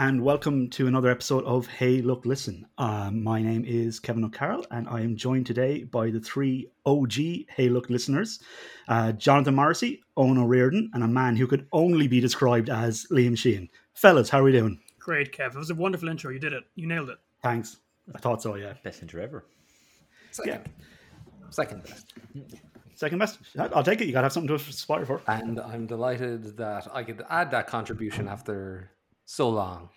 and welcome to another episode of Hey Look Listen. Um, my name is Kevin O'Carroll, and I am joined today by the three OG Hey Look listeners uh, Jonathan Morrissey, Owen O'Riordan, and a man who could only be described as Liam Sheehan. Fellas, how are we doing? Great, Kev. It was a wonderful intro. You did it. You nailed it. Thanks. I thought so, yeah. Best intro ever. Second. Yeah. Second best. Second best. I'll take it. You got to have something to aspire for. And I'm delighted that I could add that contribution after so long.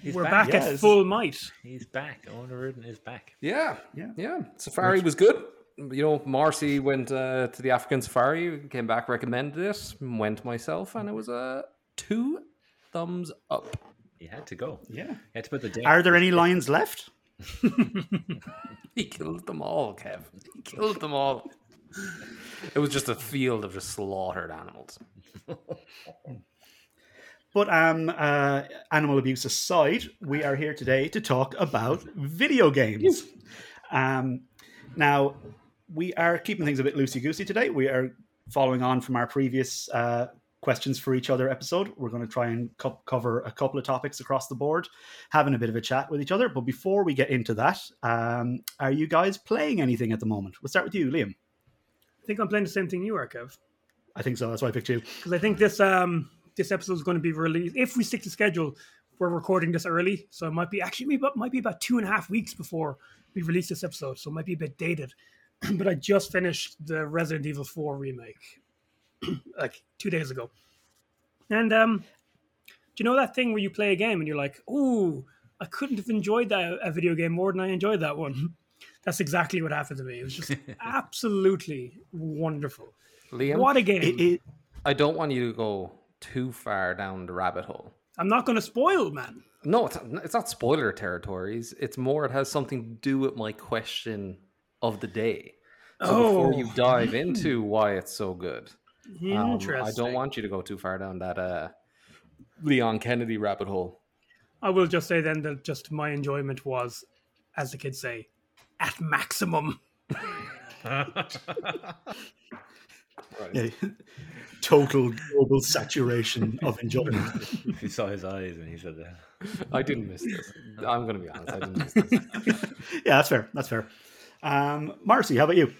He's We're back, Yes. at full might. He's back. Owen O'Riordan is back. Yeah, Yeah. yeah. Safari was good. You know, Marcy went uh, to the African safari, came back, recommended it, went myself, and it was a two thumbs up. He had to go. Yeah. He had to put the day. Are there any lions left? He killed them all, Kev. He killed them all. It was just a field of just slaughtered animals. But um, uh, animal abuse aside, we are here today to talk about video games. Um, now, we are keeping things a bit loosey goosey today. We are following on from our previous uh, questions for each other episode. We're going to try and co- cover a couple of topics across the board, having a bit of a chat with each other. But before we get into that, um, are you guys playing anything at the moment? We'll start with you, Liam. I think I'm playing the same thing you are, Kev. I think so. That's why I picked you. Because I think this um this episode is going to be released. If we stick to schedule, we're recording this early, so it might be actually maybe might be about two and a half weeks before we release this episode, so it might be a bit dated. but I just finished the Resident Evil 4 remake like two days ago, and um, do you know that thing where you play a game and you're like, "Ooh, I couldn't have enjoyed that a video game more than I enjoyed that one." That's exactly what happened to me. It was just absolutely wonderful. Liam, What a game! It, it, I don't want you to go too far down the rabbit hole. I'm not going to spoil, man. No, it's, it's not spoiler territories. It's more, it has something to do with my question of the day. So before Oh. you dive into why it's so good, um, I don't want you to go too far down that uh, Leon Kennedy rabbit hole. I will just say then that just my enjoyment was, as the kids say, at maximum. yeah, total global saturation of enjoyment. if you saw his eyes when he said that. I didn't miss this. I'm going to be honest. I didn't miss this. yeah, that's fair. That's fair. Um, Marcy, how about you?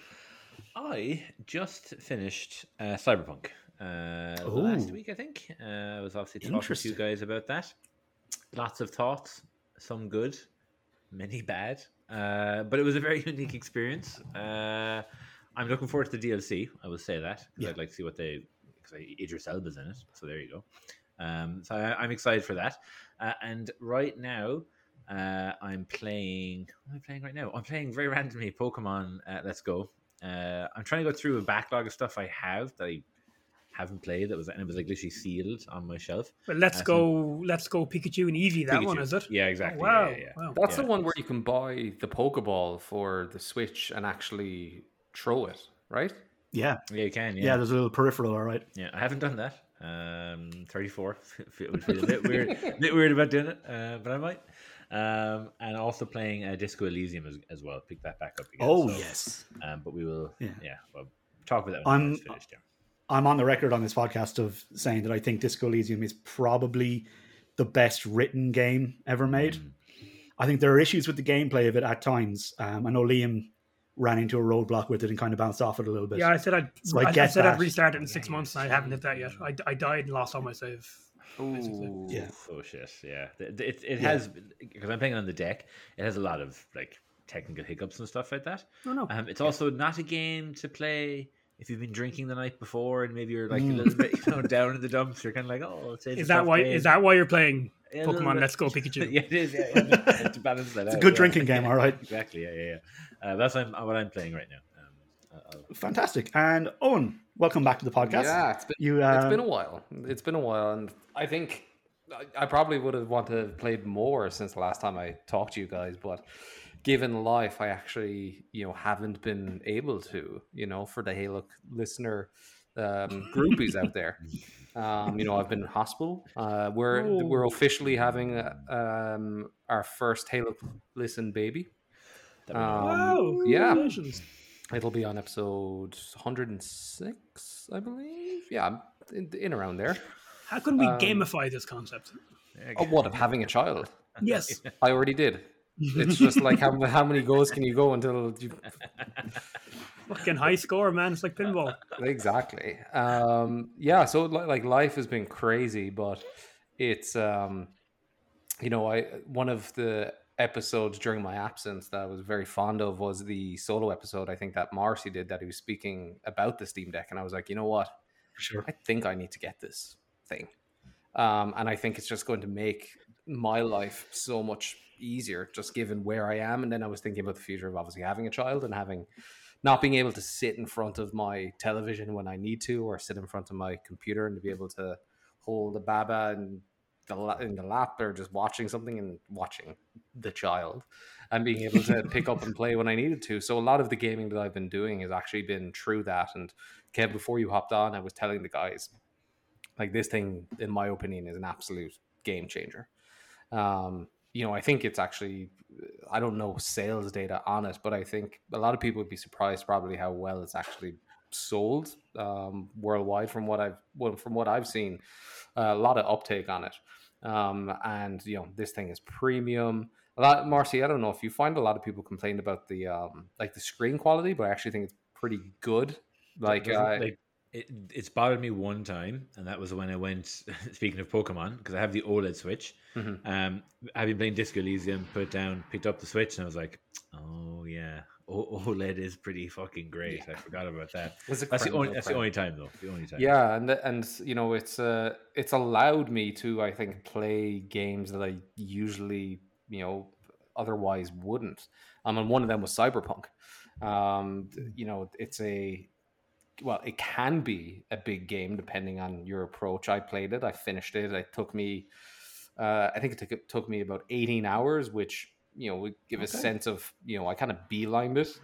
I just finished uh, Cyberpunk uh, last week, I think. Uh, I was obviously talking to you guys about that. Lots of thoughts, some good, many bad. Uh, but it was a very unique experience. Uh, I'm looking forward to the DLC. I will say that because Yeah. I'd like to see what they. Because Idris Elba's in it, so there you go. Um, so I, I'm excited for that. Uh, and right now, uh, I'm playing. What am I playing right now? I'm playing very randomly Pokemon uh, Let's Go. Uh, I'm trying to go through a backlog of stuff I have that I haven't played. That was and it was like literally sealed on my shelf. But let's Uh, go, let's go Pikachu and Eevee. That one is it? Yeah, exactly. Oh, wow, Yeah, yeah, yeah. wow. That's Yeah. the one where you can buy the Pokeball for the Switch and actually throw it, right? Yeah, Yeah, you can. yeah. Yeah, there's a little peripheral, all right. yeah. I haven't done that. Um, 34. It would feel a bit weird, a bit weird about doing it, uh, but I might. Um, and also playing uh, Disco Elysium as, as well. Pick that back up again. Oh so, yes, Um, but we will. Yeah. Yeah. well, talk about that when I'm- it's finished. Yeah. I'm on the record on this podcast of saying that I think Disco Elysium is probably the best written game ever made. Mm. I think there are issues with the gameplay of it at times. Um, I know Liam ran into a roadblock with it and kind of bounced off it a little bit. Yeah, I said I'd, So I I, I said that. I'd restart it in six months, and I haven't hit that yet. I, I died and lost all my save. basically. Ooh. Yeah. Oh shit! Yeah, it it, it Yeah. has because I'm playing it on the deck. It has a lot of like technical hiccups and stuff like that. No, no. Um, it's also not a game to play if you've been drinking the night before and maybe you're like Mm. a little bit you know down in the dumps. You're kind of like, oh, it's is that why? Is that why you're playing Yeah, Pokemon. Let's Go Pikachu? yeah, it is. Yeah, yeah, to balance that It's a good yeah. drinking game, all right. Exactly. Yeah, yeah, yeah. Uh, that's what I'm, what I'm playing right now. Um, Fantastic. And Owen, welcome back to the podcast. Yeah, it's been, You, it's uh, been a while. It's been a while, and I think I, I probably would have wanted to have played more since the last time I talked to you guys. But given life, I actually you know haven't been able to. You know, for the Hey Look listener um, groupies out there. Um, you know, I've been in hospital. Uh, we're Oh. we're officially having uh, um, our first Halo listen baby. Um, wow! yeah. It'll be on episode 106, I believe. Yeah, in, in around there. How can we Um, gamify this concept? Oh, what of having a child? Yes. I already did. It's just like how how many goals can you go until you Fucking high score, man. It's like pinball. exactly um yeah so like life has been crazy but it's um you know i one of the episodes during my absence that i was very fond of was the solo episode i think that marcy did that he was speaking about the steam deck and i was like you know what? Sure. i think i need to get this thing. Um and i think it's just going to make my life so much easier just given where i am. And then i was thinking about the future of obviously having a child and having not being able to sit in front of my television when I need to, or sit in front of my computer and to be able to hold a baba in the in the lap, or just watching something and watching the child, and being able to pick up and play when I needed to. So a lot of the gaming that I've been doing has actually been through that. And Kev, before you hopped on, I was telling the guys, like this thing, in my opinion, is an absolute game changer. Um, you know, I think it's actually, I don't know sales data on it, but I think a lot of people would be surprised probably how well it's actually sold um, worldwide from what I've well, from what I've seen. a lot of uptake on it, um, and you know, this thing is premium. A lot, Marcy. I don't know if you find a lot of people complain about the um, like the screen quality, but I actually think it's pretty good. Like, uh, it, it's bothered me one time, and that was when I went. Speaking of Pokemon, because I have the OLED Switch. Mhm. Um, I've been playing Disco Elysium, put it down, picked up the Switch, and I was like, "Oh yeah, OLED is pretty fucking great." I forgot about that. That's the only. That's the only time though. The only time. Yeah, and and you know it's uh it's allowed me to I think play games that I usually you know otherwise wouldn't. Um, and one of them was Cyberpunk. Um, you know, it's a well, it can be a big game depending on your approach. I played it, I finished it. It took me, uh, I think it took it took me about eighteen hours, which you know would give a sense of you know I kind of beelined it.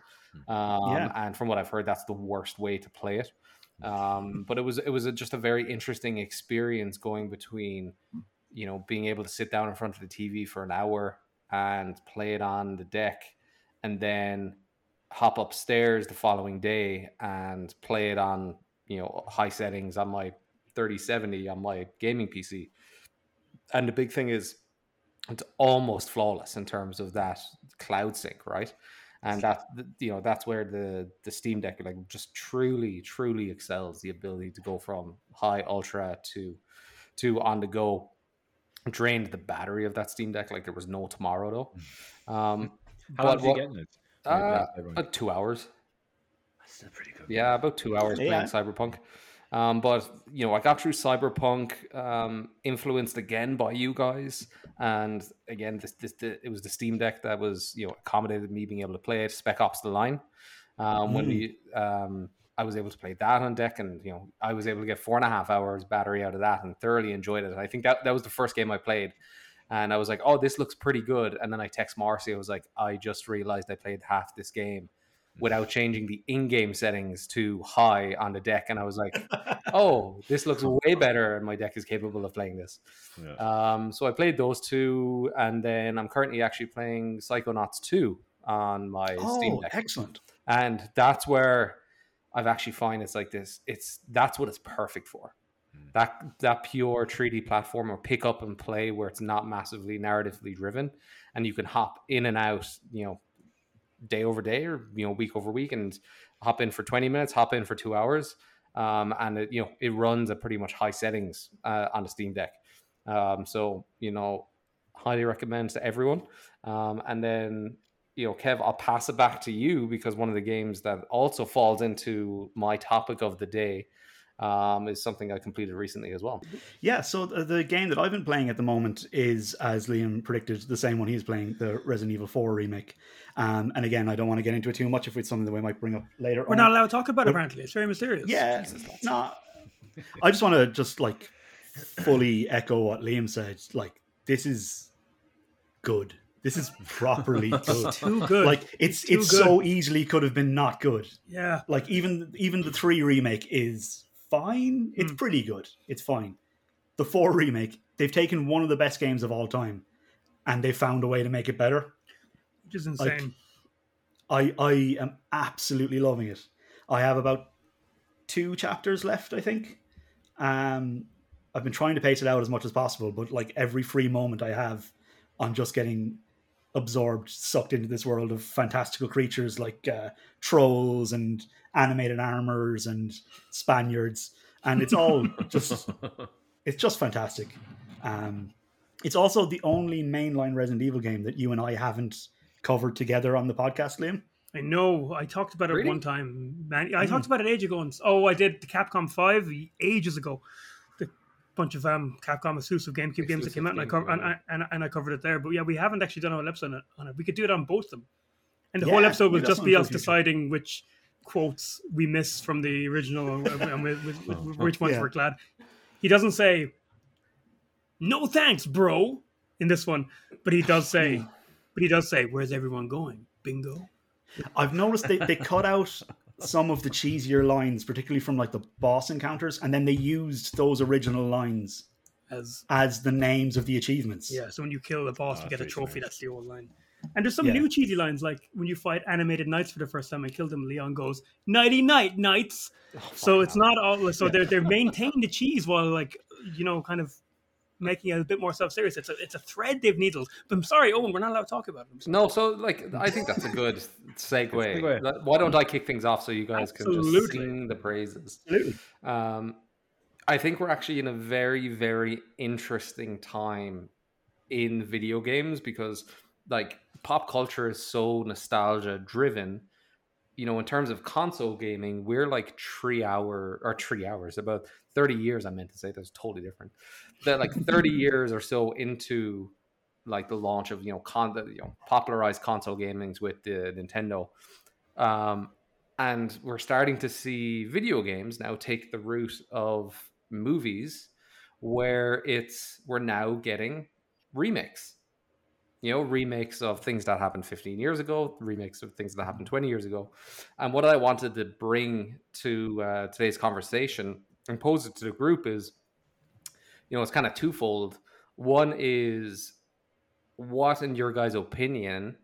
Um, Yeah. and from what I've heard, that's the worst way to play it. Um, but it was it was a, just a very interesting experience going between, you know, being able to sit down in front of the TV for an hour and play it on the deck, and then hop upstairs the following day and play it on you know high settings on my 3070 on my gaming PC. And the big thing is it's almost flawless in terms of that cloud sync, right? And that you know that's where the the Steam Deck like just truly truly excels the ability to go from high ultra to to on the go. Drained the battery of that Steam Deck like there was no tomorrow though. Um, How but long did you get in it? uh, about two hours. That's still pretty good. Yeah, about two hours Yeah. playing Cyberpunk. Um, but you know, I got through Cyberpunk, um, influenced again by you guys, and again, this, this the, it was the Steam Deck that was you know accommodated me being able to play it. Spec Ops: The Line, um, when Mm. we, um, I was able to play that on deck, and you know, I was able to get four and a half hours battery out of that, and thoroughly enjoyed it. And I think that that was the first game I played, and I was like, oh, this looks pretty good. And then I text Marcy, I was like, I just realized I played half this game without changing the in-game settings to high on the deck and i was like oh this looks way better and my deck is capable of playing this Yeah. um, so i played those two and then i'm currently actually playing psychonauts 2 on my steam Oh, deck excellent. and that's where i've actually find it's like this it's that's what it's perfect for Mm. that that pure 3d platform or pick up and play where it's not massively narratively driven and you can hop in and out you know day over day or you know week over week and hop in for 20 minutes hop in for two hours um, and it, you know it runs at pretty much high settings uh, on the steam deck. Um, so you know highly recommend to everyone. Um, and then you know kev i'll pass it back to you because one of the games that also falls into my topic of the day um, is something i completed recently as well Yeah, so the, the game that I've been playing at the moment is, as Liam predicted, the same one he's playing, the Resident Evil 4 remake. Um, and again, I don't want to get into it too much if it's something that we might bring up later. We're on. not allowed to talk about it, apparently. It's very mysterious. Yeah, no. I just want to just like fully echo what Liam said. Like, this is good. This is properly good. Too good. Like, it's Too it's so easily could have been not good. yeah. Like, even even the three remake is fine. It's Hmm. pretty good. It's fine. The four remake, they've taken one of the best games of all time, and they found a way to make it better. Which is insane. I I am absolutely loving it. I have about two chapters left, I think. Um, I've been trying to pace it out as much as possible, but like every free moment I have, I'm just getting absorbed, sucked into this world of fantastical creatures like uh, trolls and animated armors and Spaniards, and it's all just it's just fantastic. Um, it's also the only mainline Resident Evil game that you and I haven't covered together on the podcast, Liam. I know. I talked about it Really? one time. Man, I talked about it age ago. And, oh, I did the Capcom Five ages ago. The bunch of um, Capcom exclusive GameCube games that came out, and I, games, cover, and. I, and, and I covered it there. But yeah, we haven't actually done a whole episode on it. We could do it on both of them, and the whole episode will maybe that's just be us deciding which quotes we miss from the original and, and with, with, oh, with, with which ones Yeah. we're glad. He doesn't say "No thanks, bro" in this one, but he does say, hmm. but he does say, "Where's everyone going? Bingo." I've noticed they, they cut out some of the cheesier lines, particularly from like the boss encounters, and then they used those original lines As as the names of the achievements. Yeah, so when you kill the boss, ah, Oh, you get a trophy. smart. That's the old line. And there's some Yeah. new cheesy lines, like when you fight animated knights for the first time and kill them, Leon goes, Nighty night, knights. so it's not all so they're they're maintaining the cheese while like you know, kind of making it a bit more self serious. It's a it's a thread they've needled. But I'm sorry, Owen, we're not allowed to talk about it. No, so like I think that's a good segue. segue. Like, Why don't I kick things off so you guys can just Absolutely. sing the praises? Absolutely. Um, I think we're actually in a very, very interesting time in video games because, like, pop culture is so nostalgia driven. You know, in terms of console gaming, we're like three hour or three hours, about 30 years, I meant to say, that's totally different. That like 30 years or so into like the launch of, you know, con you know, popularized console gamings with the Nintendo. Um, and we're starting to see video games now take the route of movies where it's we're now getting remakes you know remakes of things that happened 15 years ago remakes of things that happened 20 years ago. And what i wanted to bring to uh, today's conversation and pose it to the group is you know it's kind of twofold. One is what in your guys opinion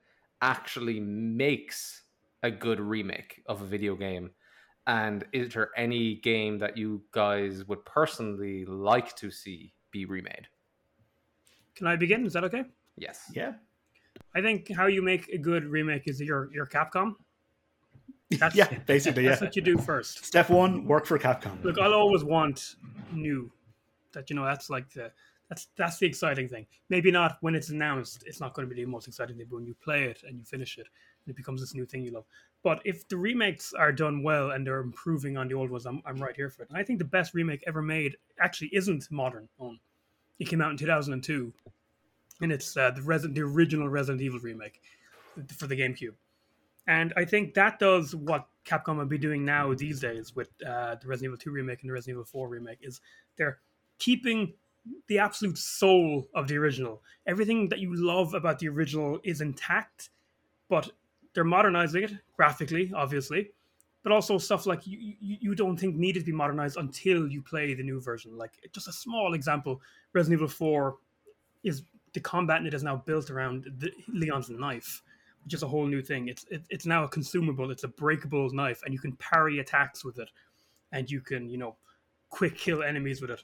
actually makes a good remake of a video game? And is there any game that you guys would personally like to see be remade? Can I begin? Is that okay? Yes Yeah. I think how you make a good remake is your your Capcom. That's, yeah, basically, That's yeah. what you do first. Step one, work for Capcom. Look, I'll always want new. That you know, that's like the that's that's the exciting thing. Maybe not when it's announced. It's not going to be the most exciting thing, but when you play it and you finish it, it becomes this new thing you love. But if the remakes are done well and they're improving on the old ones, I'm, I'm right here for it. And I think the best remake ever made actually isn't modern. Own. It came out in 2002, and it's uh, the Resident, the original Resident Evil remake for the GameCube. And I think that does what Capcom would be doing now these days with uh, the Resident Evil 2 remake and the Resident Evil 4 remake is they're keeping the absolute soul of the original. Everything that you love about the original is intact, but they're modernizing it graphically, obviously, but also stuff like you, you, you don't think needed to be modernized until you play the new version. Like just a small example, Resident Evil 4 is the combat in it is now built around the, Leon's knife, which is a whole new thing. It's it, it's now a consumable. It's a breakable knife, and you can parry attacks with it, and you can you know quick kill enemies with it.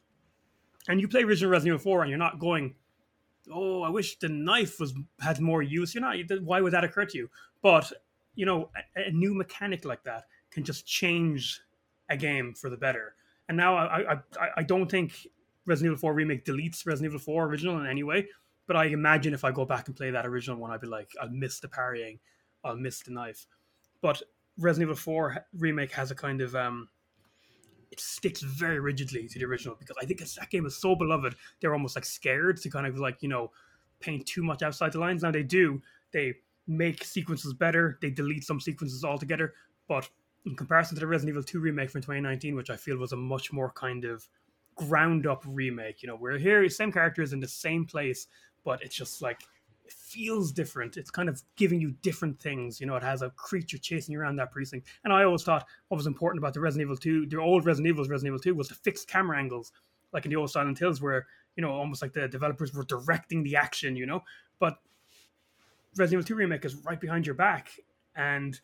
And you play original Resident Evil 4, and you're not going, "Oh, I wish the knife was had more use." You're not. Why would that occur to you? But you know, a, a new mechanic like that can just change a game for the better. And now I, I, I don't think Resident Evil 4 remake deletes Resident Evil 4 original in any way. But I imagine if I go back and play that original one, I'd be like, I'll miss the parrying, I'll miss the knife. But Resident Evil 4 remake has a kind of um, it sticks very rigidly to the original because I think that game is so beloved. They're almost like scared to kind of like you know paint too much outside the lines. Now they do. They make sequences better. They delete some sequences altogether. But in comparison to the Resident Evil 2 remake from 2019, which I feel was a much more kind of ground up remake, you know, we're here, same characters in the same place, but it's just like it feels different. It's kind of giving you different things. You know, it has a creature chasing you around that precinct. And I always thought what was important about the Resident Evil 2, the old Resident Evils, Resident Evil 2, was the fixed camera angles, like in the old Silent Hills, where, you know, almost like the developers were directing the action, you know. But Resident Evil 2 Remake is right behind your back, and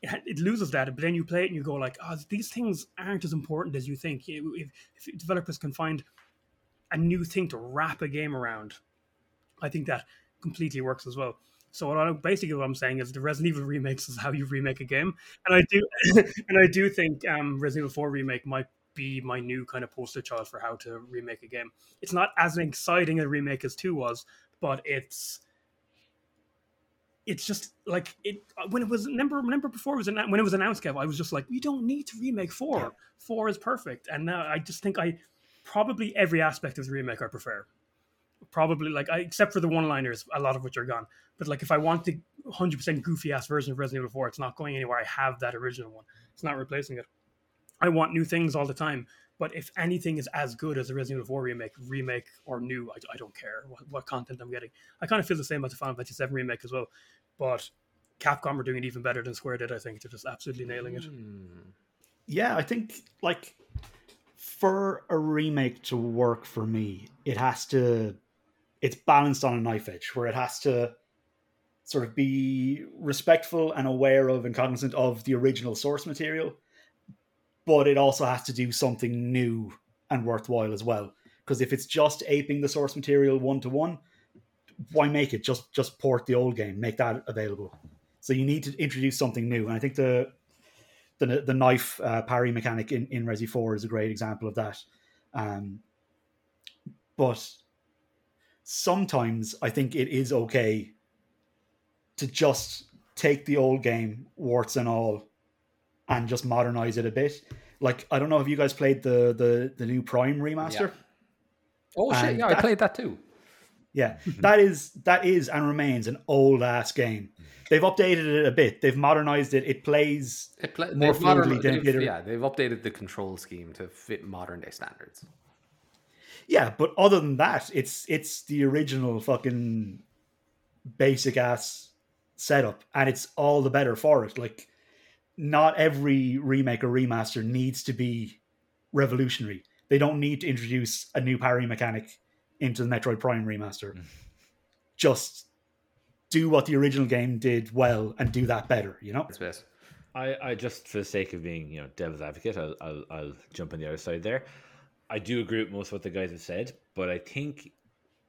it, it loses that. But then you play it and you go like, oh, these things aren't as important as you think. If, if developers can find a new thing to wrap a game around, I think that completely works as well. So what I, basically what I'm saying is the Resident Evil remakes is how you remake a game, and I do, and I do think um, Resident Evil 4 remake might be my new kind of poster child for how to remake a game. It's not as exciting a remake as two was, but it's it's just like it when it was remember remember before it was when it was announced Kev, I was just like you don't need to remake four. Four is perfect, and now I just think I probably every aspect of the remake I prefer. Probably like I, except for the one-liners, a lot of which are gone. But like if I want the 100% goofy ass version of Resident Evil 4, it's not going anywhere. I have that original one. It's not replacing it. I want new things all the time. But if anything is as good as the Resident Evil 4 remake, remake or new, I, I don't care what, what, content I'm getting. I kind of feel the same about the Final Fantasy 7 remake as well. But Capcom are doing it even better than Square did. I think they're just absolutely nailing it. Hmm. Yeah, I think like for a remake to work for me, it has to it's balanced on a knife edge where it has to sort of be respectful and aware of and cognizant of the original source material, but it also has to do something new and worthwhile as well. Because if it's just aping the source material one to one, why make it? Just just port the old game, make that available. So you need to introduce something new, and I think the the the knife uh, parry mechanic in in Resi Four is a great example of that. Um, but sometimes I think it is okay to just take the old game, warts and all, and just modernize it a bit. Like I don't know if you guys played the the the new Prime remaster. Yeah. Oh shit! Yeah, that, I played that too. Yeah, that is that is and remains an old ass game. They've updated it a bit. They've modernized it. It plays it play, more fluidly. They've, yeah, they've updated the control scheme to fit modern day standards. Yeah, but other than that, it's it's the original fucking basic ass setup, and it's all the better for it. Like, not every remake or remaster needs to be revolutionary. They don't need to introduce a new parry mechanic into the Metroid Prime remaster. Mm. Just do what the original game did well and do that better. You know. I, I just for the sake of being you know devil's advocate, I'll, I'll, I'll jump on the other side there. I do agree with most of what the guys have said, but I think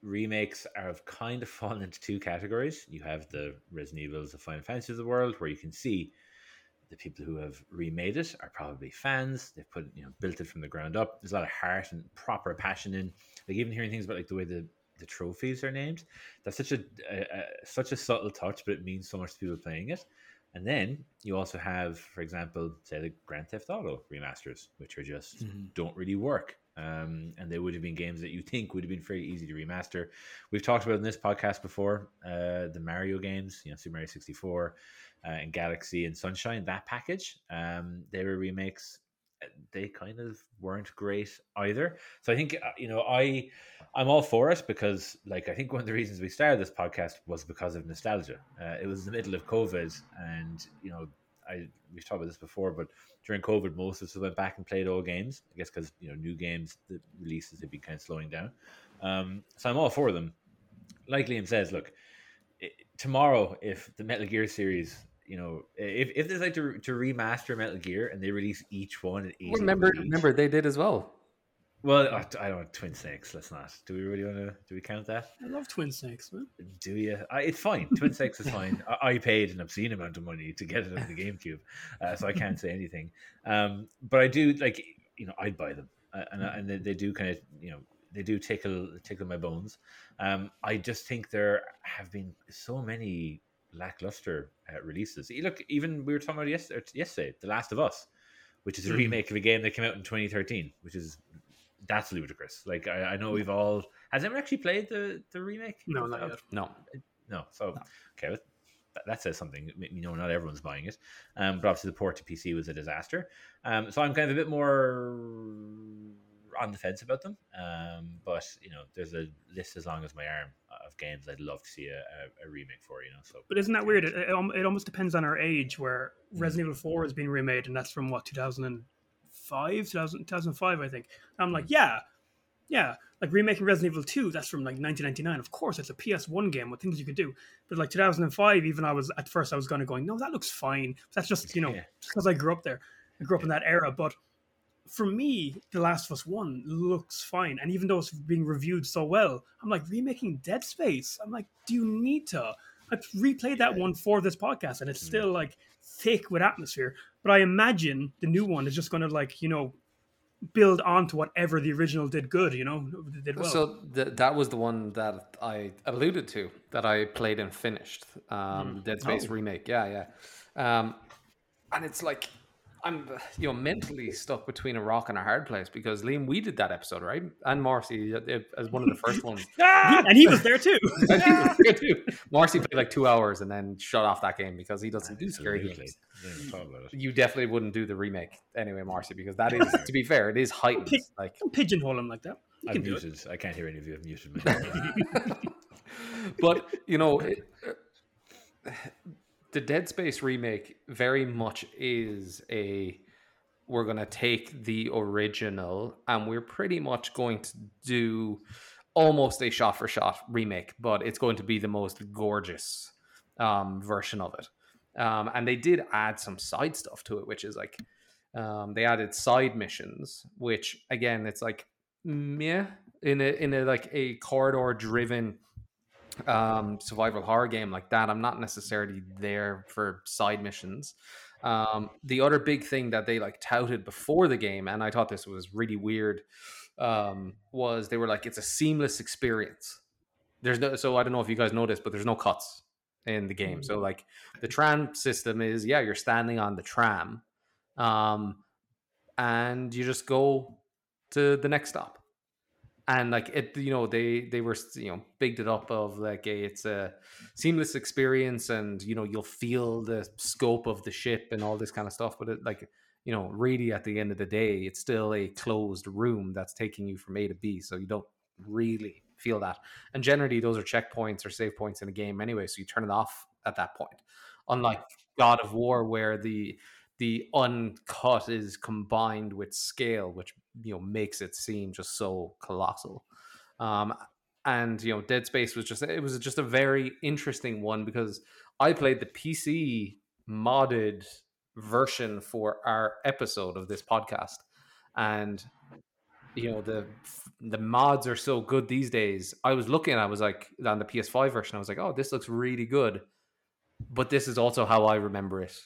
remakes have kind of fallen into two categories. You have the Resident Evils, the Final Fantasy of the world, where you can see the people who have remade it are probably fans. They've put you know built it from the ground up. There's a lot of heart and proper passion in. Like even hearing things about like the way the the trophies are named. That's such a, a, a such a subtle touch, but it means so much to people playing it. And then you also have, for example, say the Grand Theft Auto remasters, which are just mm-hmm. don't really work. Um, and they would have been games that you think would have been very easy to remaster. We've talked about in this podcast before uh, the Mario games, you know, Super Mario 64 uh, and Galaxy and Sunshine, that package. Um, they were remakes. They kind of weren't great either. So I think, uh, you know, I, I'm all for it because, like, I think one of the reasons we started this podcast was because of nostalgia. Uh, it was the middle of COVID, and, you know, I we've talked about this before, but during COVID, most of us went back and played old games. I guess because you know new games, the releases have been kind of slowing down. Um, so I'm all for them. Like Liam says, look, it, tomorrow if the Metal Gear series, you know, if if they decide to to remaster Metal Gear and they release each one at remember remember they did as well. Well, I don't want Twin Snakes. Let's not. Do we really want to? Do we count that? I love Twin Snakes, man. Do you? I, it's fine. Twin Snakes is fine. I, I, paid an obscene amount of money to get it on the GameCube, uh, so I can't say anything. Um, but I do like you know I'd buy them, uh, and and they, they, do kind of you know they do tickle tickle my bones. Um, I just think there have been so many lackluster uh, releases. Look, even we were talking about yesterday, yesterday, The Last of Us, which is a hmm. remake of a game that came out in 2013, which is that's ludicrous. Like I, I know we've all has anyone actually played the the remake? No, not yet. No, no. So no. okay, that, that, says something. You know, not everyone's buying it. Um, but obviously the port to PC was a disaster. Um, so I'm kind of a bit more on the fence about them. Um, but you know, there's a list as long as my arm of games I'd love to see a, a, a remake for. You know, so. But isn't that weird? It, it, it almost depends on our age. Where. Resident Evil Four has been remade, and that's from what 2000 2005, 2000, 2005, I think. I'm like, hmm. yeah, yeah, like remaking Resident Evil 2, that's from like 1999. Of course, it's a PS1 game with things you could do. But like 2005, even I was at first I was kind of going, no, that looks fine. That's just you know yeah. because I grew up there, I grew up in that era. But for me, The Last of Us One looks fine, and even though it's being reviewed so well, I'm like remaking Dead Space. I'm like, do you need to? I've replayed that one for this podcast, and it's Hmm. still like thick with atmosphere. But I imagine the new one is just going to like you know build on to whatever the original did good. You know, did well. So th- that was the one that I alluded to that I played and finished. Um, the Dead Space Oh. remake. Yeah, yeah. Um, and it's like I'm, you know, mentally stuck between a rock and a hard place because Liam, we did that episode, right? And Marcy uh, uh, as one of the first ones. Ah! and he was there too. And he was there too. Marcy played like two hours and then shut off that game because he doesn't do scary games. Didn't even talk about it. You definitely wouldn't do the remake anyway, Marcy, because that is, to be fair, it is heightened. Pick- Like Don't pigeonhole him like that. You I've muted. I can't hear any of you. I've muted myself. but you know it, uh, the dead space remake very much is a we're going to take the original and we're pretty much going to do almost a shot for shot remake but it's going to be the most gorgeous um, version of it. Um, and they did add some side stuff to it which is like um, they added side missions which again it's like yeah in a in a like a corridor driven um survival horror game like that i'm not necessarily there for side missions. Um the other big thing that they like touted before the game and i thought this was really weird um was they were like it's a seamless experience. There's no so i don't know if you guys know this but there's no cuts in the game. So like the tram system is yeah you're standing on the tram um and you just go to the next stop and like it you know they they were you know bigged it up of like it's a seamless experience and you know you'll feel the scope of the ship and all this kind of stuff but it like you know really at the end of the day it's still a closed room that's taking you from a to b so you don't really feel that. And generally those are checkpoints or save points in a game anyway so you turn it off at that point. Unlike god of war where the the uncut is combined with scale which you know makes it seem just so colossal. Um and you know dead space was just it was just a very interesting one because i played the pc modded version for our episode of this podcast. And you know the the mods are so good these days. I was looking i was like on the ps5 version i was like oh this looks really good. But this is also how i remember it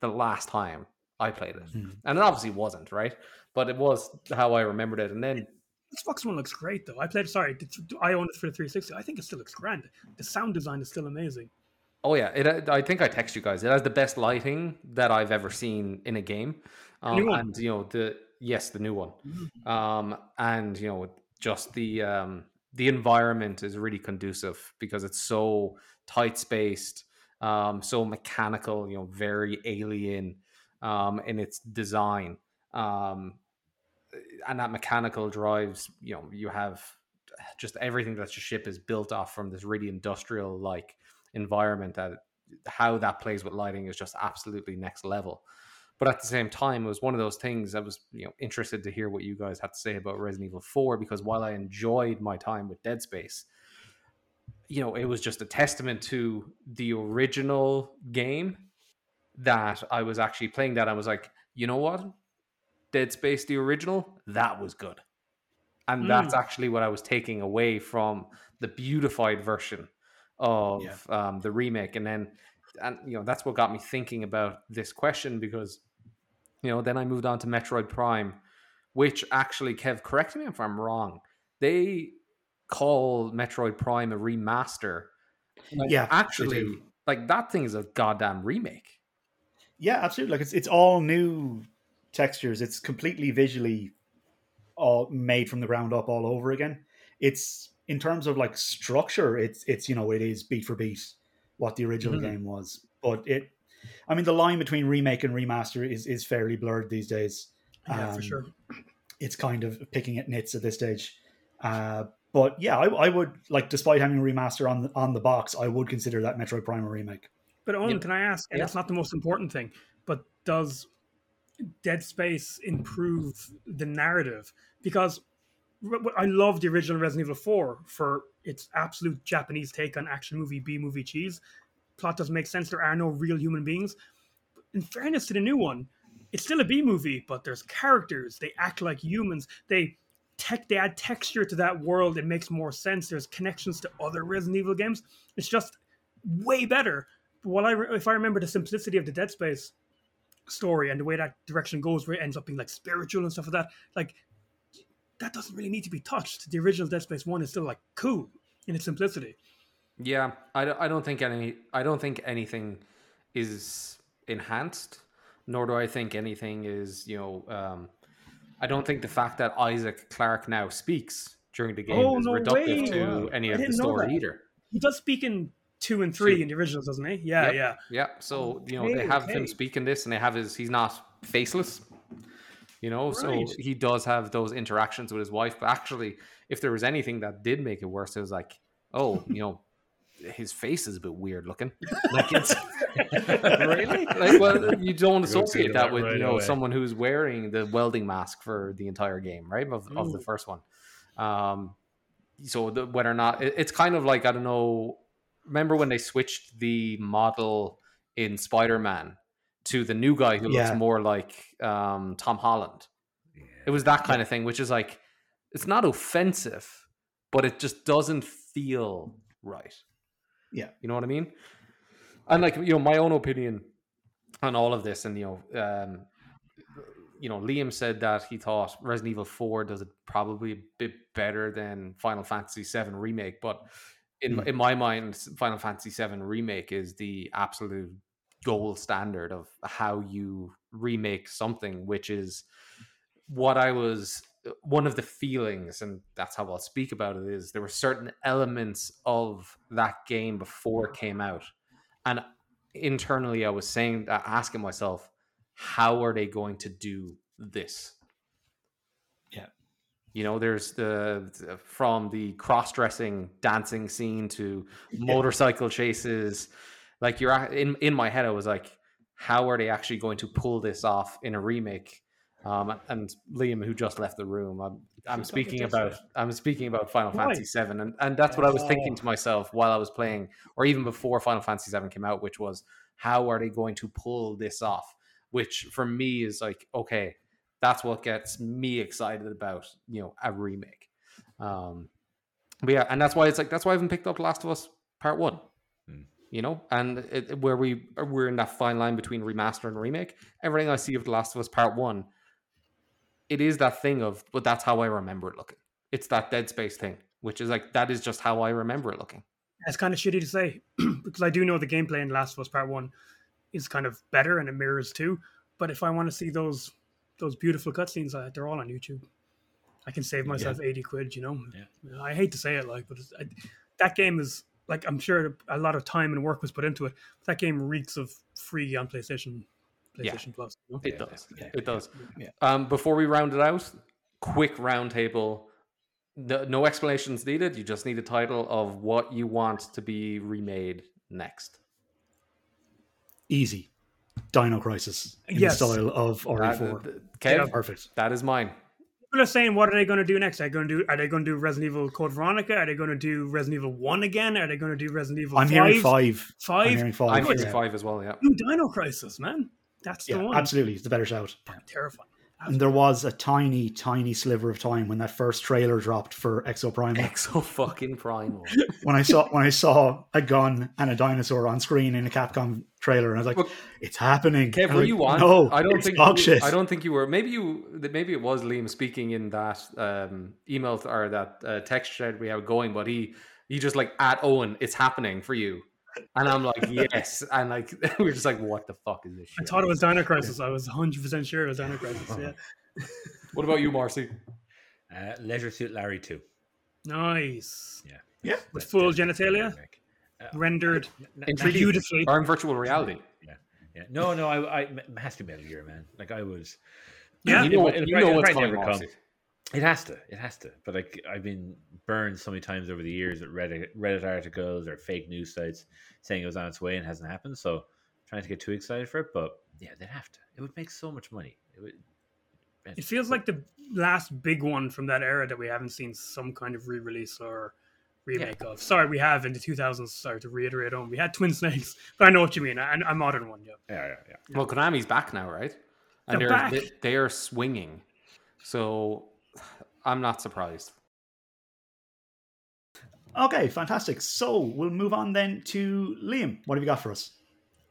the last time i played it Hmm. and it obviously wasn't right but it was how i remembered it and then This Xbox One looks great though. I played. Sorry, I own it for the 360. I think it still looks grand. The sound design is still amazing. Oh yeah, it. I think I text you guys. It has the best lighting that I've ever seen in a game, um, new one? and you know the yes, the new one, um, and you know just the um, the environment is really conducive because it's so tight spaced, um, so mechanical. You know, very alien um, in its design, um, and that mechanical drives. You know, you have just everything that your ship is built off from this really industrial like environment that how that plays with lighting is just absolutely next level but at the same time it was one of those things i was you know interested to hear what you guys had to say about resident evil 4 because while i enjoyed my time with dead space you know it was just a testament to the original game that i was actually playing that i was like you know what? Dead space the original that was good. And that's actually what i was taking away from the beautified version of Yeah. um, the remake. And then and you know that's what got me thinking about this question because you know then i moved on to metroid prime which actually kev correct me if i'm wrong they call metroid prime a remaster when Yeah, actually like that thing is a goddamn remake Yeah, absolutely. Like it's it's all new textures. It's completely visually all made from the ground up all over again. It's in terms of like structure, it's it's you know it is beat for beat what the original Mhm. game was. But it, I mean, the line between remake and remaster is is fairly blurred these days. Yeah, for Um, sure. It's kind of picking at nits at this stage. Uh, but yeah, I, I would like, despite having a remaster on the, on the box, I would consider that Metroid Prime a remake. But Owen, Yeah. can I ask? And Yeah. that's not the most important thing, but does Dead Space improve the narrative? Because I love the original Resident Evil 4 for its absolute Japanese take on action movie, B movie cheese. Plot doesn't make sense. There are no real human beings. In fairness to the new one, it's still a B movie, but there's characters. They act like humans. They tech they add texture to that world. It makes more sense. There's connections to other Resident Evil games. It's just way better. While I if I remember the simplicity of the Dead Space story and the way that direction goes, where it ends up being like spiritual and stuff like that, like that doesn't really need to be touched. The original Dead Space one is still like cool in its simplicity. Yeah, I, don't- I don't think any I don't think anything is enhanced, nor do I think anything is you know. Um, I don't think the fact that Isaac Clarke now speaks during the game Oh, is no reductive way. to any of the story either. He does speak in two and three Two. in the originals, doesn't he? Yeah, Yep. yeah. Yeah, so you know they have okay. him speaking this, and they have his. He's not faceless, you know. So he does have those interactions with his wife. But actually, if there was anything that did make it worse, it was like, oh, you know, his face is a bit weird looking. Like it's really? like well, you don't associate that that with right you know away. someone who's wearing the welding mask for the entire game, right? Of, of the first one. Um, so the, whether or not it, it's kind of like I don't know. Remember when they switched the model in Spider Man to the new guy who Yeah. looks more like um, Tom Holland? It was that kind of thing, which is like it's not offensive, but it just doesn't feel right. Yeah. You know what I mean? And like, you know, my own opinion on all of this, and you know, um, you know, Liam said that he thought Resident Evil 4 does it probably a bit better than Final Fantasy 7 remake, but in Mm. in my mind, Final Fantasy 7 remake is the absolute gold standard of how you remake something, which is what I was one of the feelings, and that's how I'll speak about it, is there were certain elements of that game before it came out. And internally I was saying asking myself, how are they going to do this? Yeah. You know, there's the from the cross-dressing dancing scene to motorcycle chases. Like you're in in my head, I was like, how are they actually going to pull this off in a remake? Um, and Liam, who just left the room, I'm, I'm speaking about I'm speaking about Final Why? Fantasy VII, and, and that's what I was thinking to myself while I was playing, or even before Final Fantasy VII came out, which was how are they going to pull this off? Which for me is like, okay, that's what gets me excited about you know a remake. Um, but yeah, and that's why it's like that's why I haven't picked up Last of Us Part One. Hmm. You know, and it- where we we're in that fine line between remaster and remake. Everything I see of The Last of Us Part One, it is that thing of, but that's how I remember it looking. It's that Dead Space thing, which is like that is just how I remember it looking. It's kind of shitty to say because I do know the gameplay in Last of Us Part One is kind of better and it mirrors too. But if I want to see those those beautiful cutscenes, uh, they're all on YouTube. I can save myself eighty quid. You know, Yeah. I hate to say it, like, but it's, I, that game is like I'm sure a lot of time and work was put into it. But that game reeks of free on PlayStation, Yeah. Plus. You know? It does. yeah, it does. yeah. Um, before we round it out, quick roundtable. No, no explanations needed. You just need a title of what you want to be remade next. Easy. Dino Crisis in Yes. the style of That- RE4. th- Kev, Yeah. Perfect. that is mine. People are saying, what are they going to do next? Are they going to do? Are they going to do Resident Evil Code Veronica? Are they going to do Resident Evil One again? Are they going to do Resident Evil? I'm 5? hearing five. Five? I'm hearing five. I'm Good. hearing yeah. five as well. Yeah. Do Dino Crisis, man. That's the Yeah, one. absolutely. It's the better shout. Terrifying. And there was a tiny, tiny sliver of time when that first trailer dropped for Exoprimal. Exo fucking primal. when I saw when I saw a gun and a dinosaur on screen in a Capcom trailer, and I was like, Look, "It's happening." Kev, were like, you on? No, I don't it's think. you- I don't think you were. Maybe you. Maybe it was Liam speaking in that um, email or that uh, text thread we have going, but he he just like at Owen, it's happening for you, and I'm like yes, and like we're just like what the fuck is this? I thought it was Dino Crisis. I was 100% sure it was Dino Crisis. Yeah. What about you, Marcy? Uh, Leisure Suit Larry 2. Nice. Yeah. Yeah. With That's full genitalia? Uh, Rendered n- n- Intriguing. not even- beautifully. Or in virtual reality? Yeah. Yeah. No, no, I, I it has to be Metal Gear, man. Like I was. Yeah. you know, It'll- it'll you know what's coming. Marcy. It has to. It has to. But like I've been burned so many times over the years at Reddit, Reddit articles or fake news sites saying it was on its way and hasn't happened. So I'm trying to get too excited for it, but yeah, they'd have to. It would make so much money. It would. It feels like the last big one from that era that we haven't seen some kind of re-release or remake of. Sorry, we have in the 2000s. Sorry to reiterate on, we had Twin Snakes, but I know what you mean. A, a modern one, yeah. Yeah, yeah, yeah. Well, Konami's back now, right? and They're they're back. they, they are swinging. So I'm not surprised. Okay, fantastic. So we'll move on then to Liam. What have you got for us?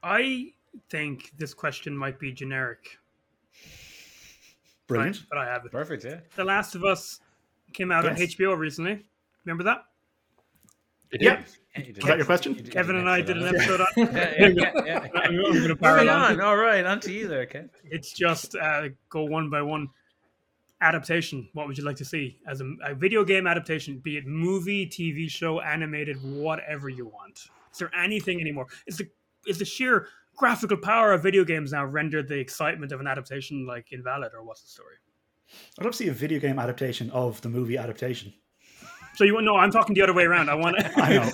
I think this question might be generic, Brilliant. but I have it. Perfect, yeah. The Last of Us came out on HBO recently. Remember that? Yeah. Yeah, you. Is that your question? You Kevin and I did an on it. episode on. Yeah, yeah, yeah, yeah. I'm, I'm going to Right on. on. All right, on to you there, Kev. It's just uh, go one by one. Adaptation. What would you like to see as a, a video game adaptation? Be it movie, TV show, animated, whatever you want. Is there anything anymore? Is the is the sheer graphical power of video games now rendered the excitement of an adaptation like invalid, or what's the story? I'd love to see a video game adaptation of the movie adaptation. So you want no? I'm talking the other way around. I want. To, I know.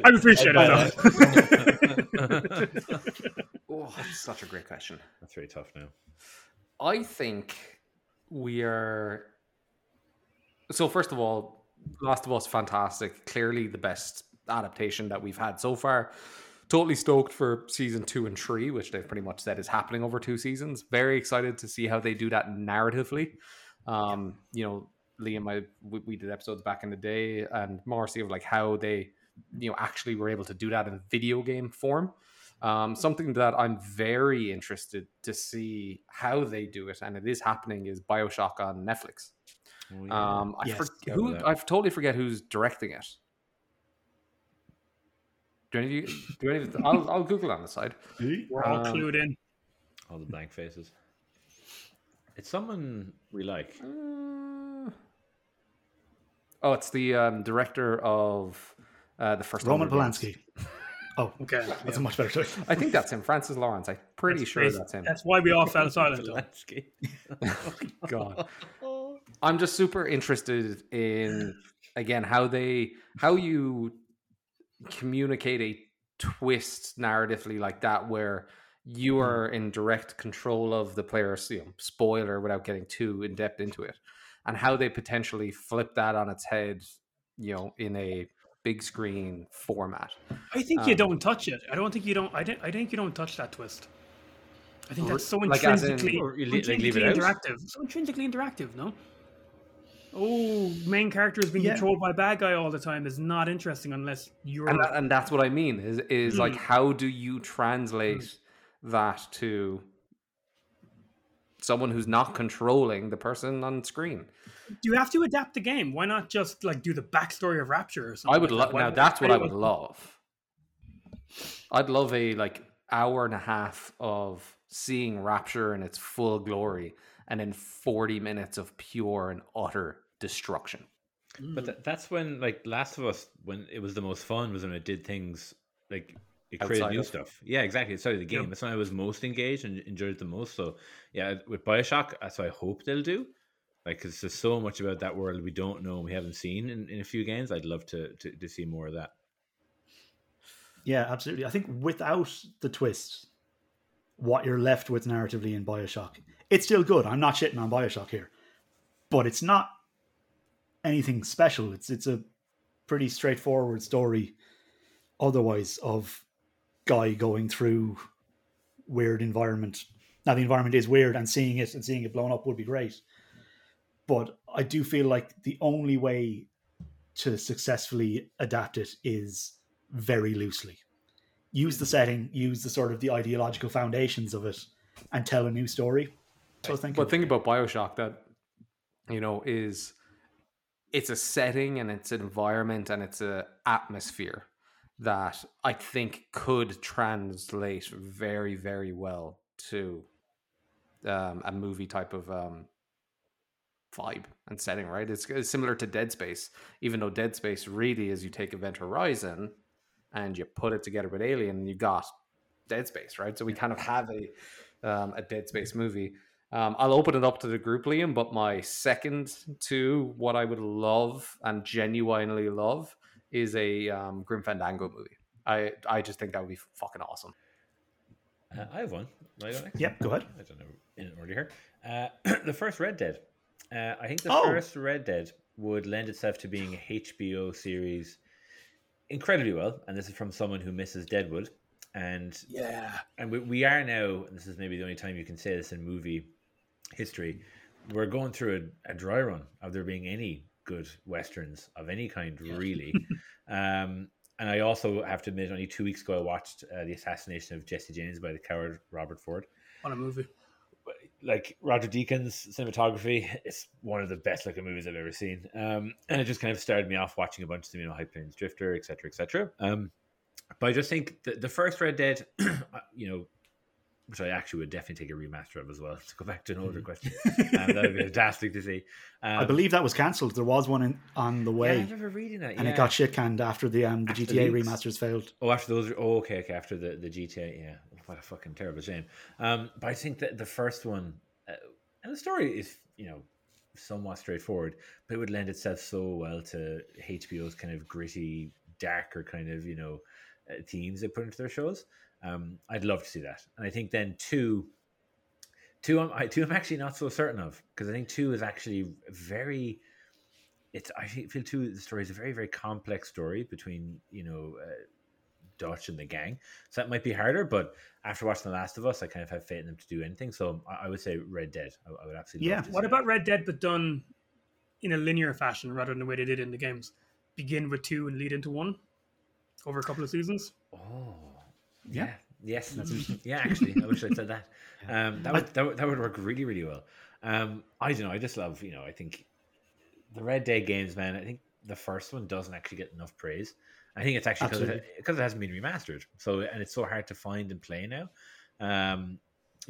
I appreciate it. though. Oh, that's such a great question. That's very tough now. I think we are. So first of all, Last of Us, fantastic. Clearly the best adaptation that we've had so far. Totally stoked for season two and three, which they've pretty much said is happening over two seasons. Very excited to see how they do that narratively. Um, you know, Liam, I we, we did episodes back in the day, and Marcy of like how they, you know, actually were able to do that in video game form. Um, something that I'm very interested to see how they do it, and it is happening, is Bioshock on Netflix. Oh, yeah. Um, I Yes, for, who that. I totally forget who's directing it. Do any of you? Do any of the, I'll, I'll Google on the side. We're all Um, clued in. All the blank faces. It's someone we like. Uh, oh, it's the um, director of uh, the first Roman Hunger Games. Polanski. Oh, Okay, that's a much better choice. I think that's him, Francis Lawrence. I'm pretty sure basi- that's him. That's why we all fell silent. though. Polanski. God. I'm just super interested in again how they how you communicate a twist narratively like that where you hmm. are in direct control of the player's you know, spoiler without getting too in depth into it and how they potentially flip that on its head you know in a big screen format I think you Um, don't touch it. I don't think you don't. I, don't, I think you don't touch that twist. I think that's so Like, in- intrinsically, you like, leave intrinsically out? interactive. So intrinsically interactive, no? Oh, main character is being Yeah. controlled by bad guy all the time is not interesting unless you're. and, that, and that's what i mean is is like Mm. how do you translate that to someone who's not controlling the person on screen do you have to adapt the game? Why not just like do the backstory of Rapture or something? i would like love that? Now that's what i would love i'd love a like hour and a half of seeing rapture in its full glory and then 40 minutes of pure and utter destruction But tha- that's when, like, Last of Us, when it was the most fun, was when it did things like it created new of- stuff. Yeah, exactly. It started the game. Yeah. That's when I was most engaged and enjoyed it the most. So, yeah, with Bioshock, that's what I hope they'll do. Like, because there's so much about that world we don't know and we haven't seen in, in a few games. I'd love to, to, to see more of that. Yeah, absolutely. I think without the twist, what you're left with narratively in Bioshock, it's still good. I'm not shitting on Bioshock here, but it's not anything special. It's it's a pretty straightforward story, otherwise of guy going through weird environment. Now the environment is weird, and seeing it and seeing it blown up would be great. But I do feel like the only way to successfully adapt it is very loosely. Use the setting, use the sort of the ideological foundations of it, and tell a new story. So thinking, But think about Bioshock that you know is it's a setting and it's an environment and it's a atmosphere that I think could translate very very well to um, a movie type of um, vibe and setting. Right? It's, it's similar to Dead Space, even though Dead Space really is you take Event Horizon and you put it together with Alien, and you got Dead Space, right? So we kind of have a um, a Dead Space movie. Um, I'll open it up to the group, Liam, but my second to what I would love and genuinely love is a um, Grim Fandango movie. I I just think that would be fucking awesome. Uh, I have one. I don't Yep, go ahead. I don't know in order here. Uh, the first Red Dead. Uh, I think the Oh. first Red Dead would lend itself to being a HBO series incredibly well, and this is from someone who misses Deadwood. and Yeah. and we, we are now. And this is maybe the only time you can say this in movie history. We're going through a, a dry run of there being any good westerns of any kind, really. um, and I also have to admit, only two weeks ago, I watched uh, the assassination of Jesse James by the coward Robert Ford. On a movie. Like Roger Deakins cinematography, it's one of the best looking movies I've ever seen. Um, and it just kind of started me off watching a bunch of them, you know, High Plains Drifter, etc., etc. Um, but I just think the, the first Red Dead, you know, which I actually would definitely take a remaster of as well. To go back to an older question, um, that would be fantastic to see. Um, I believe that was cancelled. There was one in, on the Yeah, way, I remember reading that. and yeah. it got shit canned after the um, the After GTA leaks. remasters failed. Oh, after those. Oh, okay, okay. After the, the GTA, yeah. What a fucking terrible shame. Um, but I think that the first one, uh, and the story is, you know, somewhat straightforward, but it would lend itself so well to HBO's kind of gritty, darker kind of, you know, uh, themes they put into their shows. Um, I'd love to see that, and I think then two. Two, I'm, I, two, I'm actually not so certain of because I think two is actually very. It's I feel two. The story is a very very complex story between you know uh, Dutch and the gang, so that might be harder. But after watching The Last of Us, I kind of have faith in them to do anything. So I, I would say Red Dead. I, I would absolutely. Yeah. What about Red Dead, but done in a linear fashion rather than the way they did in the games? Begin with two and lead into one over a couple of seasons. Oh, Yeah. yeah. Yes. yeah. Actually, I wish I'd said that. Um, that would that would, that would work really really well. Um, I don't know. I just love you know. I think the Red Dead games, man. I think the first one doesn't actually get enough praise. I think it's actually because it, it hasn't been remastered. So and it's so hard to find and play now. Um,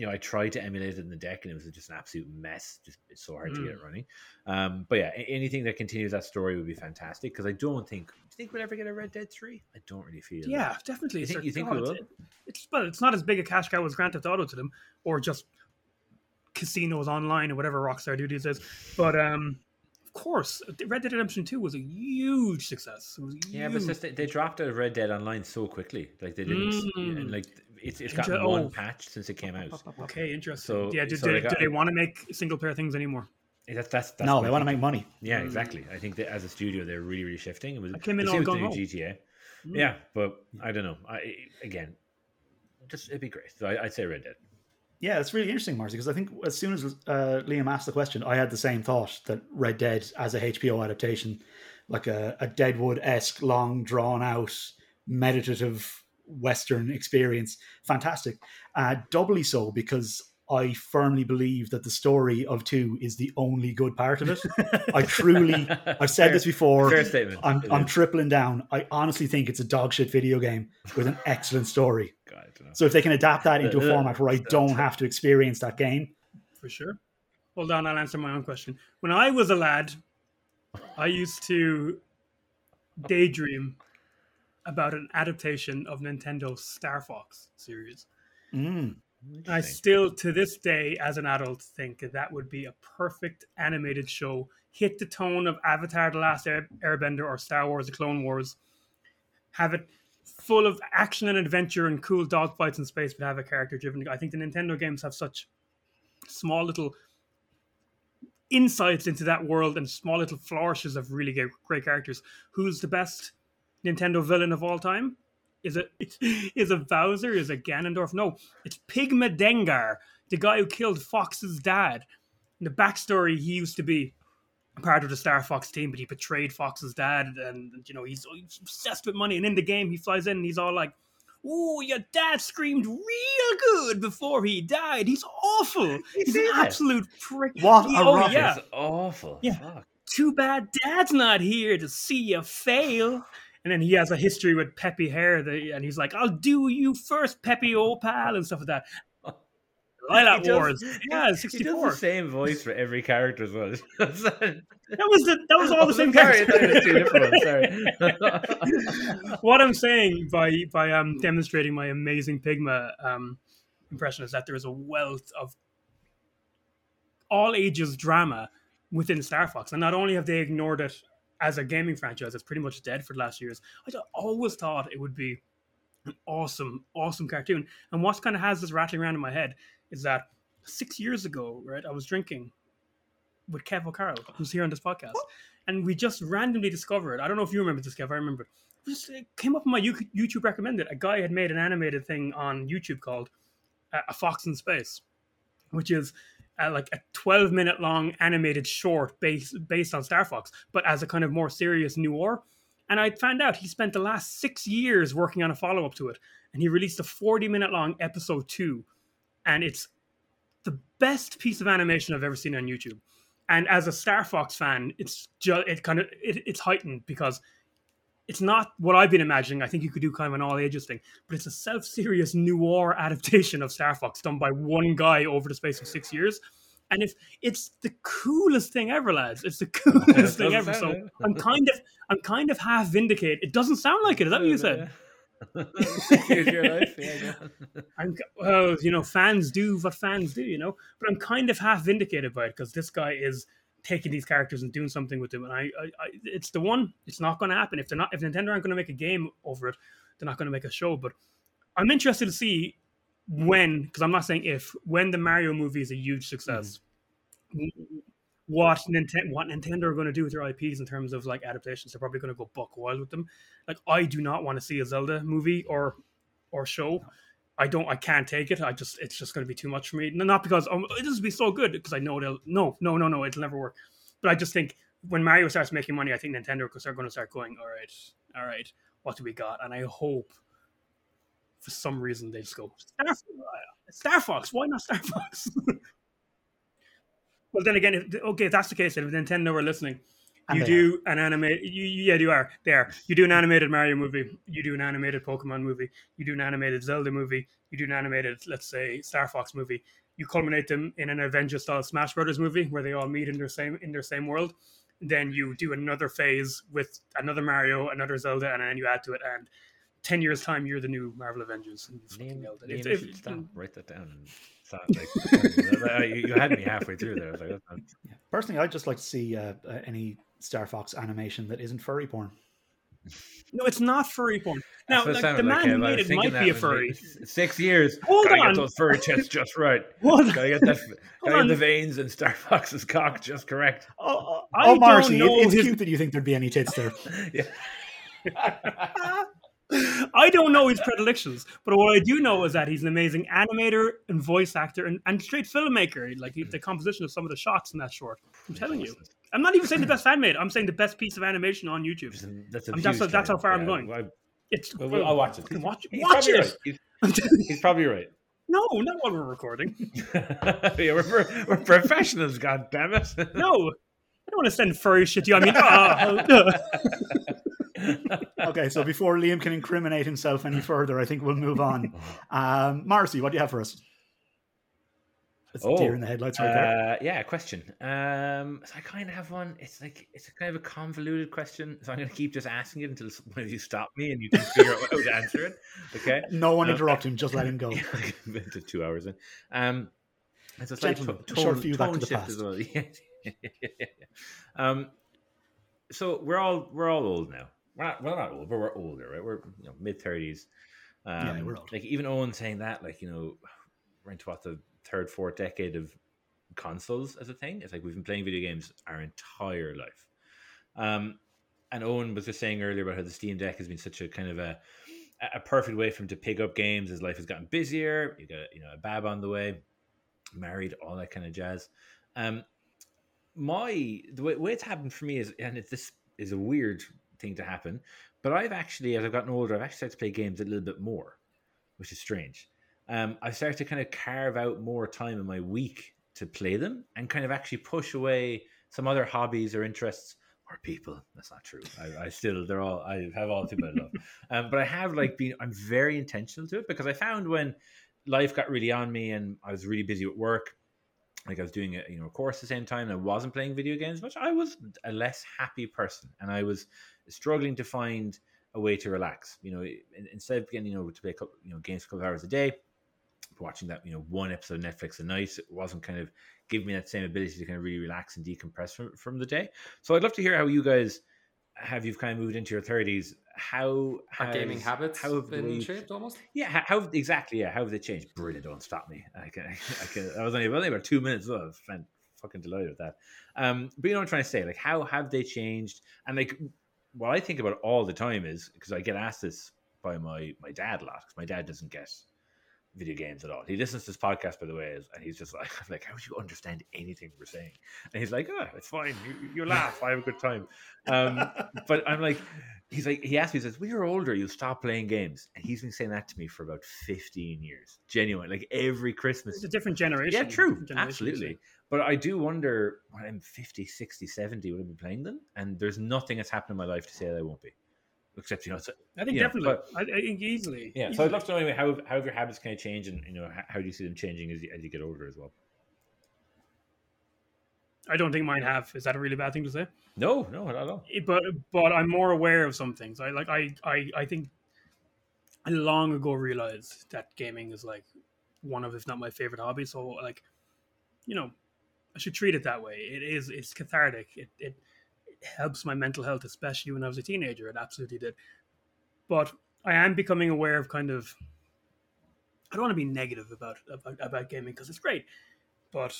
you know, I tried to emulate it in the deck, and it was just an absolute mess. Just it's so hard to get it running. Um, but yeah, anything that continues that story would be fantastic. Because I don't think. Do you think we'll ever get a Red Dead Three? I don't really feel. Yeah, definitely. You think- you think we will? it- It's well, it's not as big a cash cow as Grand Theft Auto to them, or just casinos online or whatever Rockstar do these days. But um, of course, Red Dead Redemption Two was a huge success. It was Yeah, but it's just they, they dropped out of Red Dead Online so quickly. Like they didn't, Mm. and like it's it's gotten Inter- one oh. patch since it came out. okay, interesting. So- yeah, do, so do, they do they want to make single player things anymore? That's that's, that's no, they want to make money. Yeah, exactly. I think that as a studio, they're really, really shifting. It was I came in the all same with the new GTA. Mm. Yeah, but I don't know. I again, just it'd be great. So I, I'd say Red Dead. Yeah, it's really interesting, Marcy, because I think as soon as uh, Liam asked the question, I had the same thought that Red Dead as a HBO adaptation, like a, a Deadwood esque, long, drawn out, meditative Western experience, fantastic. Uh, doubly so because I firmly believe that the story of two is the only good part of it. I truly, I've said Fair- this before. Fair statement. I'm, I'm tripling down. I honestly think it's a dog shit video game with an excellent story. God, I don't know. So if they can adapt that into a format where I don't have to experience that game, for sure. Hold on, I'll answer my own question. When I was a lad, I used to daydream about an adaptation of Nintendo's Star Fox series. mm, I still, to this day, as an adult, think that would be a perfect animated show. Hit the tone of Avatar: The Last Air- Airbender or Star Wars: The Clone Wars. Have it full of action and adventure and cool dogfights in space, but have a character-driven. I think the Nintendo games have such small little insights into that world and small little flourishes of really great, great characters. Who's the best Nintendo villain of all time? Is it is it Bowser? Is it Ganondorf? No, it's Pigma Dengar, the guy who killed Fox's dad. In the backstory, he used to be part of the Star Fox team, but he betrayed Fox's dad, and you know he's, he's obsessed with money. And in the game, he flies in and he's all like, "Oh, your dad screamed real good before he died. He's awful. He's an absolute prick." What He- a oh rubbish. yeah, It's awful. Yeah. Fuck. too bad dad's not here to see you fail. And then he has a history with Peppy Hare, the, and he's like, "I'll do you first, Peppy, old pal," and stuff like that. Lylat does- Wars, yeah, sixty the same voice for every character as well. That was the that was all the same Sorry, I character. thought it was different. Sorry. what I'm saying by by um, demonstrating my amazing Pigma um, impression is that there is a wealth of all ages drama within Star Fox, and not only have they ignored it as a gaming franchise, it's pretty much dead for the last years. I always thought it would be an awesome, awesome cartoon. And what kind of has this rattling around in my head is that six years ago, right, I was drinking with Kev O'Carroll, who's here on this podcast, and we just randomly discovered. I don't know if you remember this, Kev. I remember just it came up on my YouTube recommended. A guy had made an animated thing on YouTube called uh, "A Fox in Space," which is like a 12 minute long animated short based based on Star Fox, but as a kind of more serious noir. And I found out he spent the last six years working on a follow up to it, and he released a 40 minute long episode two, and it's the best piece of animation I've ever seen on YouTube. And as a Star Fox fan, it's just it kind of it, it's heightened because it's not what I've been imagining. I think you could do kind of an all ages thing, but it's a self serious noir adaptation of Star Fox done by one guy over the space of six years. And if it's the coolest thing ever, lads, it's the coolest thing ever. So it. I'm kind of I'm kind of half vindicated. It doesn't sound like it. Is that what you said? Life. Yeah. I'm well, you know, fans do what fans do, you know. But I'm kind of half vindicated by it because this guy is taking these characters and doing something with them, and I, I, I it's the one. It's not going to happen if they're not. If Nintendo aren't going to make a game over it, they're not going to make a show. But I'm interested to see when, because I'm not saying if, when the Mario movie is a huge success. What Nintendo, what Nintendo are going to do with their IPs in terms of like adaptations? They're probably going to go buck wild with them. Like I do not want to see a Zelda movie or or show. I don't. I can't take it. I just. It's just going to be too much for me. Not because oh, it will be so good because I know it'll. No, no, no, no. It'll never work. But I just think when Mario starts making money, I think Nintendo are going to start going. All right, all right. What do we got? And I hope for some reason they just go Star, Star Fox. Why not Star Fox? well, then again, if, okay, if that's the case, if Nintendo are listening, And you they do an animated. You, you- yeah, you are there. You do an animated Mario movie. You do an animated Pokemon movie. You do an animated Zelda movie. You do an animated, let's say, Star Fox movie. You culminate them in an Avengers style Smash Brothers movie where they all meet in their same in their same world. Then you do another phase with another Mario, another Zelda, and then you add to it. And ten years time, you're the new Marvel Avengers. And you fucking Liam, nailed it. Liam, If- if- should stop. Write that down. And stop, like, you, you had me halfway through there. I was like, that's not- Personally, I'd just like to see uh, uh, any Star Fox animation that isn't furry porn. no, it's not furry porn. Now, like, the man like, who made it might be a furry. Six years. Hold gotta on. get those furry tits just right. Hold. Gotta get that. Gotta get the veins and Star Fox's cock just correct. Oh, oh, I oh don't Marcy, it- know it's his- cute that you think there'd be any tits there. Yeah. I don't know his predilections, but what I do know is that he's an amazing animator and voice actor and, and straight filmmaker. Like he- the composition of some of the shots in that short. I'm telling you. I'm not even saying the best fan made. I'm saying the best piece of animation on YouTube. That's, a I mean, that's- huge that's how claim. far I'm going. I- It's well, well, I'll watch it. Fucking Watch, He's watch probably it. right. He's, he's probably right. No, not while we're recording. yeah, we're, we're, we're professionals, God damn it. No, I don't want to send furry shit to you. I mean, uh, Okay, so before Liam can incriminate himself any further, I think we'll move on. Um, Marcy, what do you have for us? It's Oh, deer in the headlights right there. Uh, yeah, question. Um, so I kind of have one. It's like it's a kind of a convoluted question, so I'm going to keep just asking it until one of you stop me and you can figure out how to answer it. Okay. No one uh, interrupt him, just let him go. Yeah, two hours in. Um, it's a slight Gentlemen, to- a short tone- view back to tone the past. as well. um, so we're all we're all old now. We're not we're not old, but we're older, right? We're you know, mid thirties. Um, Yeah, we're old. Like even Owen saying that, like you know, we're into what the third, fourth decade of consoles as a thing. It's like we've been playing video games our entire life. Um, and Owen was just saying earlier about how the Steam Deck has been such a kind of a a perfect way for him to pick up games as life has gotten busier. You got you know a bab on the way, married, all that kind of jazz. Um, my the way, way it's happened for me is, and it, this is a weird thing to happen, but I've actually, as I've gotten older, I've actually started to play games a little bit more, which is strange. Um, I've started to kind of carve out more time in my week to play them and kind of actually push away some other hobbies or interests or people. That's not true. I, I still, they're all, I have all the people I love. Um, but I have like been, I'm very intentional to it because I found when life got really on me and I was really busy at work, like I was doing a you know a course at the same time and I wasn't playing video games much, I was a less happy person and I was struggling to find a way to relax. You know, instead of getting you know to play a couple, you know games a couple of hours a day, watching that you know one episode of Netflix a night it wasn't kind of giving me that same ability to kind of really relax and decompress from, from the day. So I'd love to hear how you guys have you've kind of moved into your thirties. How Our gaming habits how have been they- shaped almost. yeah, how, how exactly? Yeah, how have they changed? Brilliant! Don't stop me. I can, I can. I was only, only about two minutes. Oh, I was fan- fucking delighted with that. Um, but you know what I'm trying to say? Like, how have they changed? And like, what I think about all the time is because I get asked this by my my dad a lot because my dad doesn't get video games at all. He listens to this podcast, by the way, and he's just like, I'm like, how would you understand anything we're saying? And he's like, oh, it's fine. You, you laugh. I have a good time. Um, but I'm like, he's like, he asked me, he says, when you're older, you'll stop playing games. And he's been saying that to me for about 15 years. Genuine. Like every Christmas. It's a different generation. Yeah, true. Generation, Absolutely. But I do wonder when I'm 50, 60, 70, will I be playing them? And there's nothing that's happened in my life to say that I won't be. Except, you know, I think definitely. but- I, think easily. yeah. So I'd love to know anyway, how, how have your habits kind of changed and, you know, how, how do you see them changing as you, as you get older as well? I don't think mine have. Is that a really bad thing to say? No, no, not at all. But but I'm more aware of some things. I like I I I think I long ago realized that gaming is like one of if not my favorite hobbies. So like you know I should treat it that way. It is it's cathartic. It, it helps my mental health, especially when I was a teenager. It absolutely did. But I am becoming aware of kind of I don't want to be negative about about, about gaming because it's great, but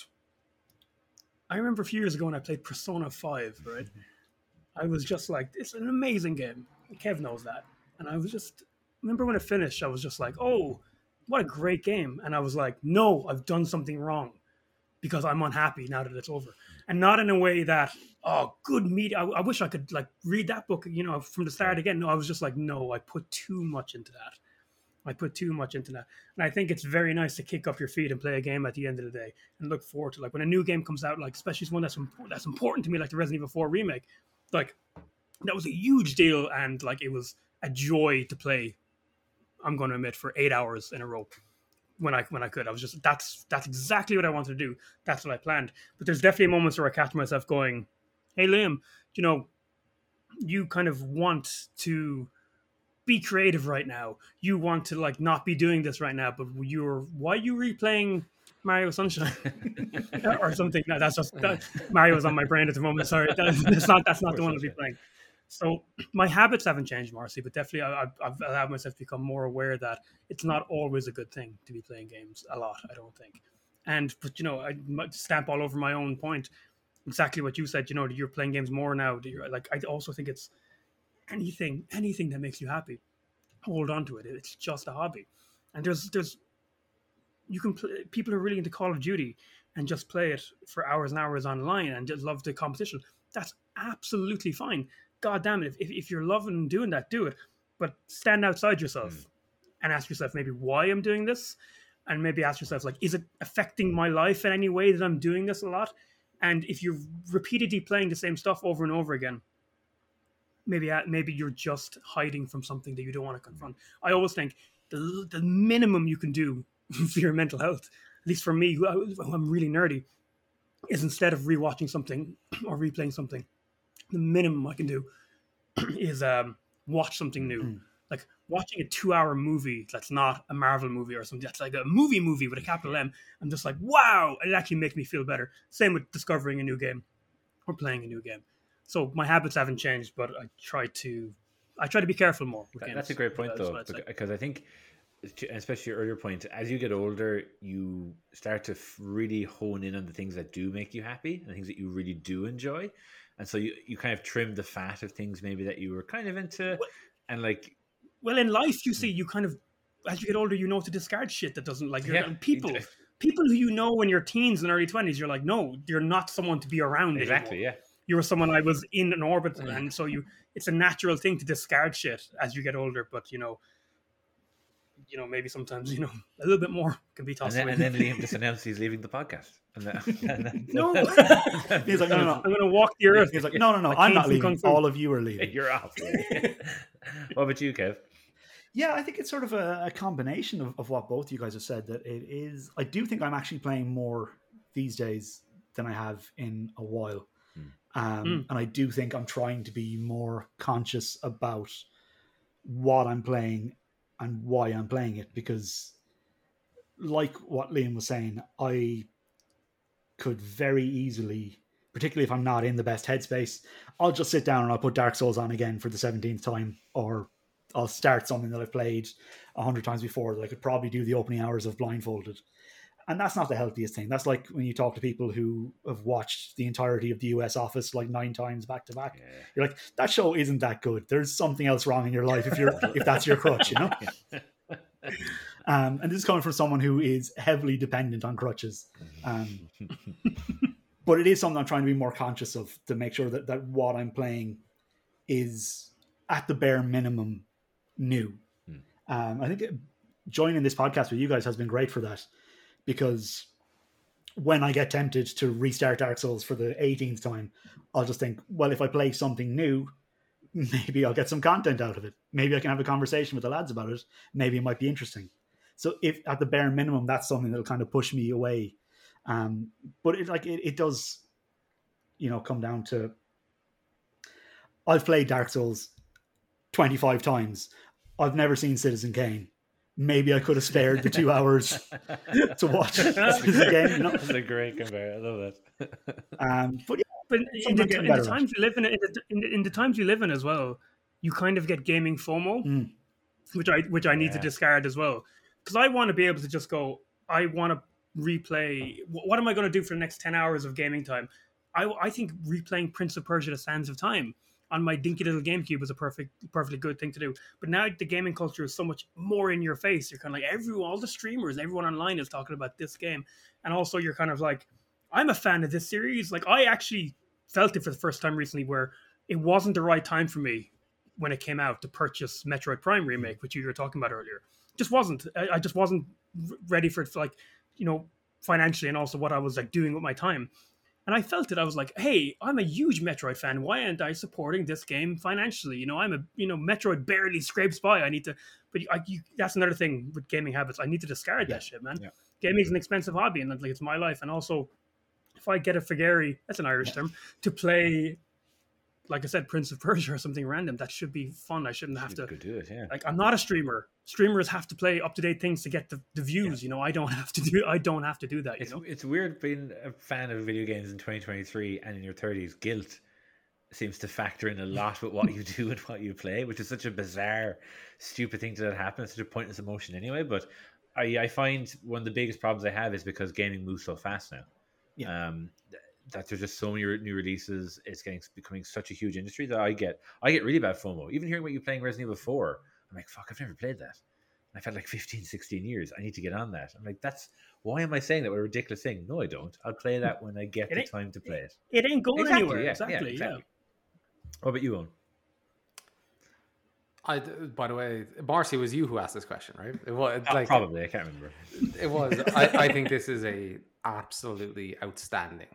I remember a few years ago when I played Persona Five, right? Mm-hmm. I was just like, it's an amazing game. Kev knows that. And I was just, remember when it finished, I was just like, oh, what a great game. And I was like, no, I've done something wrong because I'm unhappy now that it's over. And not in a way that, oh, good media. I, I wish I could like read that book, you know, from the start again. No, I was just like, no, I put too much into that. I put too much into that. And I think it's very nice to kick up your feet and play a game at the end of the day and look forward to like when a new game comes out, like especially one that's that's important to me, like the Resident Evil 4 remake. Like that was a huge deal and like it was a joy to play. I'm going to admit for eight hours in a row when I when I could. I was just that's that's exactly what I wanted to do. That's what I planned. But there's definitely moments where I catch myself going, "Hey Liam, you know, you kind of want to." be creative right now. You want to like not be doing this right now, but you're why are you replaying Mario Sunshine or something? No, that's just that, Mario's on my brain at the moment. Sorry, that, that's not that's not the one I'll be playing. So my habits haven't changed, Marcy, but definitely I, I've, I've allowed myself to become more aware that it's not always a good thing to be playing games a lot. I don't think. And but you know, I stamp all over my own point. Exactly what you said. You know, you're playing games more now. like I also think it's anything anything that makes you happy hold on to it it's just a hobby and there's there's you can play people are really into call of duty and just play it for hours and hours online and just love the competition that's absolutely fine god damn it if, if, you're loving doing that do it but stand outside yourself Mm. and ask yourself maybe why i'm doing this and maybe ask yourself like is it affecting my life in any way that i'm doing this a lot and if you're repeatedly playing the same stuff over and over again maybe uh, maybe you're just hiding from something that you don't want to confront. I always think the the minimum you can do for your mental health, at least for me, who, who I'm really nerdy, is instead of rewatching something or replaying something, the minimum I can do is um, watch something new. Mm. Like watching a two-hour movie that's not a Marvel movie or something that's like a movie movie with a capital M. I'm just like, wow, it actually makes me feel better. Same with discovering a new game or playing a new game. So my habits haven't changed, but I try to I try to be careful more. That-. That's a great point, though, what I'd say. because I think, especially your earlier point, as you get older, you start to really hone in on the things that do make you happy and things that you really do enjoy, and so you you kind of trim the fat of things maybe that you were kind of into, and like Well, in life, you see, hmm. you kind of as you get older, you know to discard shit that doesn't like Yeah, people. People who you know when you're teens and early twenties, you're like, no, you're not someone to be around. exactly, anymore. yeah. You were someone I was in an orbit, Yeah. and so you. It's a natural thing to discard shit as you get older, but you know, you know, maybe sometimes you know a little bit more can be And tossed then, away. and then Liam just announced he's leaving the podcast. And then, and then- No. He's like, no, no, no. I'm going to walk the earth. He's like, no, no, no. I'm not leaving. All of you are leaving. you're off. what about you, Kev? Yeah, I think it's sort of a, a combination of, of what both you guys have said. That it is. I do think I'm actually playing more these days than I have in a while, Hmm. um, Mm. and I do think I'm trying to be more conscious about what I'm playing and why I'm playing it because, like what Liam was saying, I could very easily, particularly if I'm not in the best headspace, I'll just sit down and I'll put Dark Souls on again for the 17th time, or I'll start something that I've played a hundred times before that I could probably do the opening hours of blindfolded. And that's not the healthiest thing. That's like when you talk to people who have watched the entirety of the US Office like nine times back to back. Yeah. You're like, that show isn't that good. There's something else wrong in your life if you're if that's your crutch, you know. Um, and this is coming from someone who is heavily dependent on crutches. Um, but it is something I'm trying to be more conscious of to make sure that, that what I'm playing is at the bare minimum new. Hmm. Um, I think joining this podcast with you guys has been great for that because when I get tempted to restart Dark Souls for the 18th time, I'll just think, well, if I play something new, maybe I'll get some content out of it. Maybe I can have a conversation with the lads about it. Maybe it might be interesting. So if at the bare minimum, that's something that'll kind of push me away. Um, but it like it, it does, you know, come down to I've played Dark Souls 25 times. I've never seen Citizen Kane. Maybe I could have spared the two hours to watch Citizen Kane. You know? That's a great compare. I love that. Um, but yeah, But in the, in the times you live in, in the, in, the, in the times you live in as well, you kind of get gaming FOMO, Mm. which I which I need to discard as well, because I want to be able to just go. I want to replay. What am I going to do for the next ten hours of gaming time? I I think replaying Prince of Persia: The Sands of Time on my dinky little GameCube was a perfect perfectly good thing to do. But now the gaming culture is so much more in your face. You're kind of like everyone, all the streamers, everyone online is talking about this game, and also you're kind of like, I'm a fan of this series. Like I actually felt it for the first time recently, where it wasn't the right time for me when it came out to purchase Metroid Prime remake, which you were talking about earlier. Just wasn't. I, I just wasn't ready for it, for like you know, financially and also what I was like doing with my time. And I felt it. I was like, "Hey, I'm a huge Metroid fan. Why aren't I supporting this game financially? You know, I'm a you know Metroid barely scrapes by. I need to." But I, you, that's another thing with gaming habits. I need to discard Yeah. that shit, man. Yeah. Gaming is an expensive hobby, and like it's my life. And also, if I get a Fagari, that's an Irish term, to play, like I said, Prince of Persia or something random, that should be fun. I shouldn't have to. Go do it. Yeah. Like I'm not a streamer. Streamers have to play up to date things to get the, the views. You know, I don't have to do. I don't have to do that. You It's know. it's weird being a fan of video games in 2023 and in your 30s. Guilt seems to factor in a lot with what you do and what you play, which is such a bizarre, stupid thing to happen. It's such a pointless emotion anyway. But I I find one of the biggest problems I have is because gaming moves so fast now. Yeah. Um, that there's just so many re- new releases. It's getting becoming such a huge industry that I get I get really bad FOMO. Even hearing what you're playing Resident Evil 4, I'm like, fuck, I've never played that. I've had like 15, 16 years. I need to get on that. I'm like, that's why am I saying that? What a ridiculous thing. No, I don't. I'll play that when I get the time to play it. It ain't going Exactly, anywhere. yeah, yeah, exactly. Yeah. What about you, Owen? I, by the way, Marcy was you who asked this question, right? It was Oh, uh, like probably. I can't remember. it was. I, I think this is a absolutely outstanding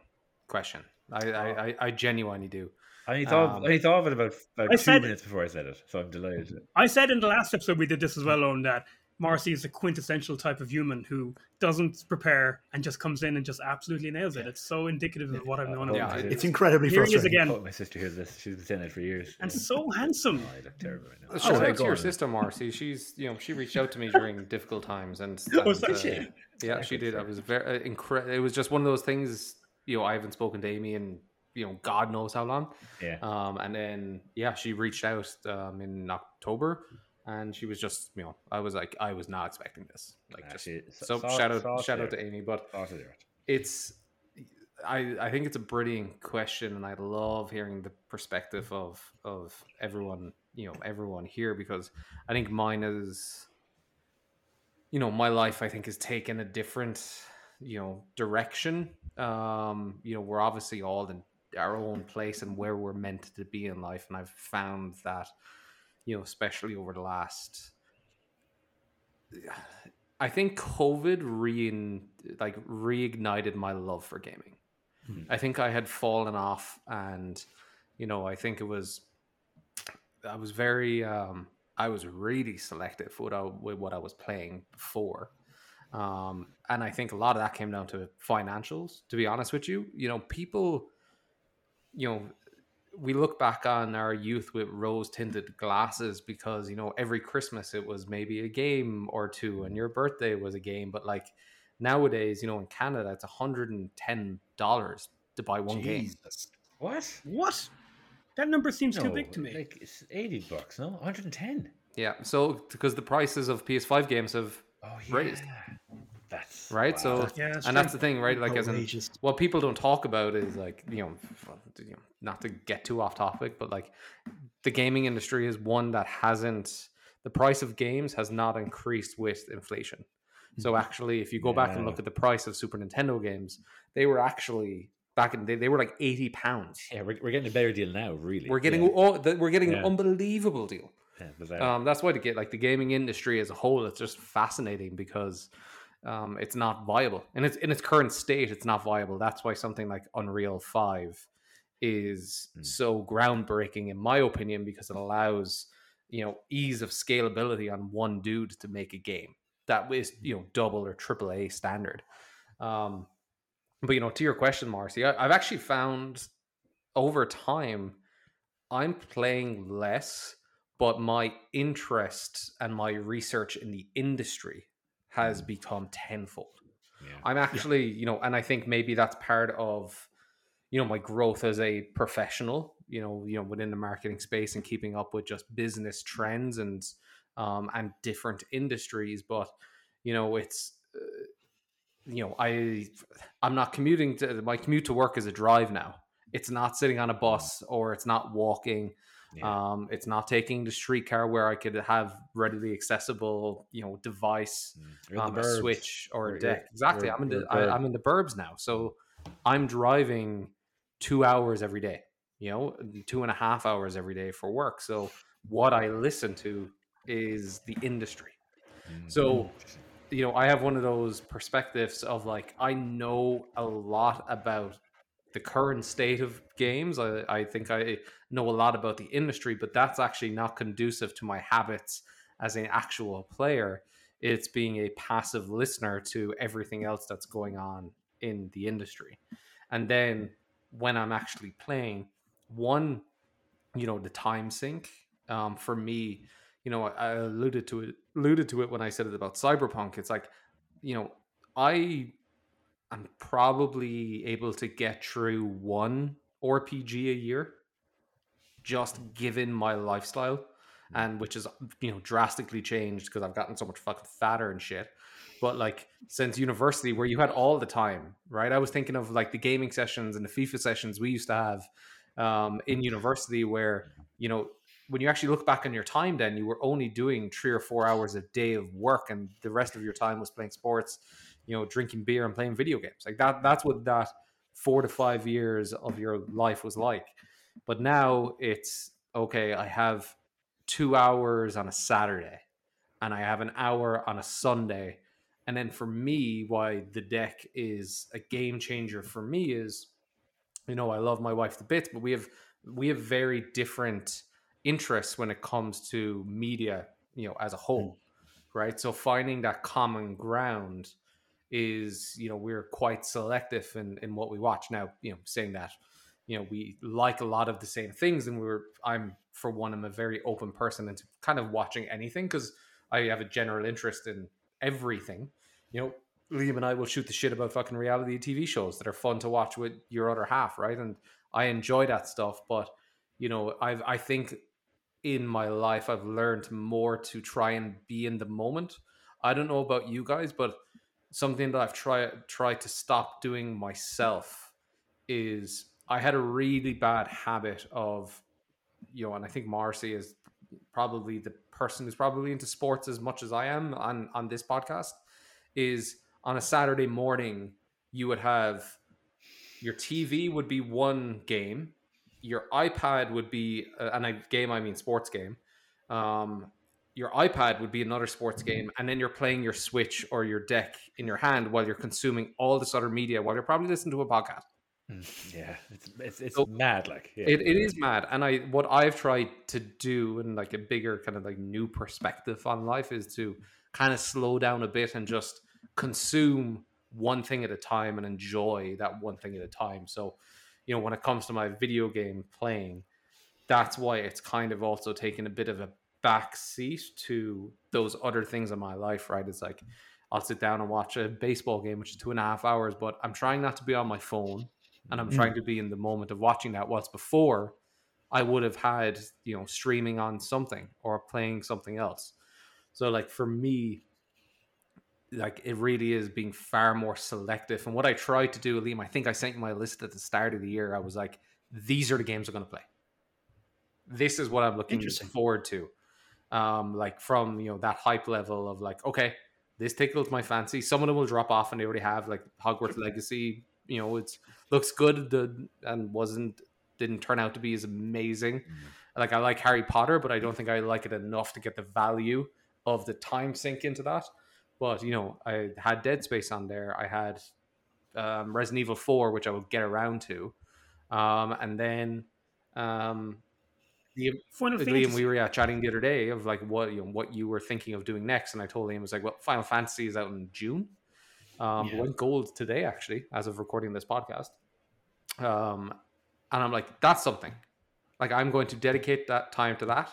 question. I, I, I, I genuinely do. I only thought, Um, I only thought of it about, about I two said- minutes before I said it, so I'm delighted. I said in the last episode we did this as well, on that Marcy is a quintessential type of human who doesn't prepare and just comes in and just absolutely nails it. It's so indicative of what I've known of Yeah, it's incredibly Here he is again, Oh, my sister hears this. She's been saying it for years. and Yeah. so handsome. Oh, I look terrible right now. Shout Oh, out to your sister Marcy. She's you know she reached out to me during difficult times and, Oh, and, did uh, she? yeah she did. I was very uh, incredible. It was just one of those things. You know, I haven't spoken to Amy in you know God knows how long. Yeah. Um, and then yeah, she reached out um, in October, and she was just you know I was like I was not expecting this. Like just so saw- shout out shout out to Amy, but Thought of it. it's I I think it's a brilliant question, and I love hearing the perspective of of everyone you know everyone here because I think mine is you know my life I think has taken a different you know direction. Um, you know we're obviously all in our own place and where we're meant to be in life, and I've found that you know especially over the last I think COVID re like reignited my love for gaming. Hmm. I think I had fallen off, and you know, I think it was I was very um, I was really selective with, I, with what I was playing before, um, and I think a lot of that came down to financials. To be honest with you, you know, people, you know, we look back on our youth with rose tinted glasses because you know every christmas it was maybe a game or two and your birthday was a game but like nowadays you know in canada it's $110 to buy one game What? What? That number seems too big to me. Like it's 80 bucks, no? 110. yeah so because the prices of ps5 games have Oh, Raised. That's right? wow. So, Yeah, that's and that's the thing, right? Like, as in, Outrageous. what people don't talk about is like you know, you know, not to get too off topic, but like the gaming industry is one that hasn't the price of games has not increased with inflation. So mm-hmm. actually, if you go back and look at the price of Super Nintendo games, they were actually back in they, they were like eighty pounds. yeah, we're, we're getting a better deal now. Really, We're getting yeah. oh, the, we're getting Yeah. an unbelievable deal. Yeah. Um, that's why to get like the gaming industry as a whole, it's just fascinating because um, it's not viable in its in its current state. It's not viable. That's why something like Unreal Five is Mm. so groundbreaking, in my opinion, because it allows you know ease of scalability on one dude to make a game that is you know double or triple A standard. Um, but you know, to your question, Marcy, I, I've actually found over time I'm playing less, but my interest and my research in the industry has become tenfold. yeah. I'm actually, you know, and I think maybe that's part of, you know, my growth as a professional, you know, you know, within the marketing space and keeping up with just business trends and um and different industries. But you know, it's uh, you know, I I'm not commuting to my commute to work is a drive now. It's not sitting on a bus or it's not walking. Yeah. Um, it's not taking the streetcar where I could have readily accessible, you know, device Mm. Um, a switch or You're- a deck. Exactly. you're- I'm in the I. I'm in the burbs now, so I'm driving two hours every day. You know, two and a half hours every day for work. So what I listen to is the industry. Mm. So you know, I have one of those perspectives of like I know a lot about the current state of games. I, I think I know a lot about the industry, but that's actually not conducive to my habits as an actual player. It's being a passive listener to everything else that's going on in the industry. And then when I'm actually playing, one, you know, the time sink um, for me, you know, I alluded to it alluded to it when I said it about cyberpunk. It's like, you know, I am probably able to get through one RPG a year, just given my lifestyle, and which is you know drastically changed because I've gotten so much fucking fatter and shit. But like since university, where you had all the time, right? I was thinking of like the gaming sessions and the FIFA sessions we used to have um, in university, where you know when you actually look back on your time, then you were only doing three or four hours a day of work, and the rest of your time was playing sports, you know, drinking beer and playing video games. Like that. That's what that four to five years of your life was like. But now it's okay. I have two hours on a Saturday, and I have an hour on a Sunday. And then for me, why the deck is a game changer for me is, you know, I love my wife to bits, but we have we have very different interests when it comes to media, you know, as a whole, hmm. right? So finding that common ground is, you know, we're quite selective in, in what we watch. Now, you know, saying that, you know, we like a lot of the same things, and we're I'm for one, I'm a very open person into kind of watching anything because I have a general interest in everything. You know, Liam and I will shoot the shit about fucking reality TV shows that are fun to watch with your other half, right? And I enjoy that stuff, but you know, I've I think in my life I've learned more to try and be in the moment. I don't know about you guys, but something that I've tried tried to stop doing myself is I had a really bad habit of you know, and I think Marcy is probably the person who's probably into sports as much as I am on on this podcast is on a Saturday morning you would have your TV would be one game, your iPad would be uh, and a game I mean sports game. Um, your iPad would be another sports game, and then you're playing your Switch or your deck in your hand while you're consuming all this other media while you're probably listening to a podcast. Mm, yeah, it's it's, it's So- mad. Like yeah. It, it is mad, and I what I've tried to do in like a bigger kind of like new perspective on life is to kind of slow down a bit and just consume one thing at a time and enjoy that one thing at a time. So, you know, when it comes to my video game playing, that's why it's kind of also taken a bit of a back seat to those other things in my life. Right? It's like I'll sit down and watch a baseball game, which is two and a half hours, but I'm trying not to be on my phone and I'm Mm. trying to be in the moment of watching that. Whilst before, I would have had you know streaming on something or playing something else. So like for me, like it really is being far more selective. And what I tried to do, Liam, I think I sent you my list at the start of the year. I was like, these are the games I'm going to play. This is what I'm looking forward to. Um, like from you know that hype level of like, okay, this tickled my fancy. Some of them will drop off, and they already have like Hogwarts Legacy. You know, it's looks good the, and wasn't didn't turn out to be as amazing. Like I like Harry Potter, but I don't think I like it enough to get the value of the time sink into that. But you know, I had Dead Space on there. I had um, Resident Evil Four, which I will get around to, um, and then um, the Final Liam, Fantasy. we were yeah, chatting the other day of like what you know, what you were thinking of doing next, and I told him it was like, well, Final Fantasy is out in June. Um, Yeah. went gold today actually, as of recording this podcast. Um, and I'm like, that's something. Like I'm going to dedicate that time to that,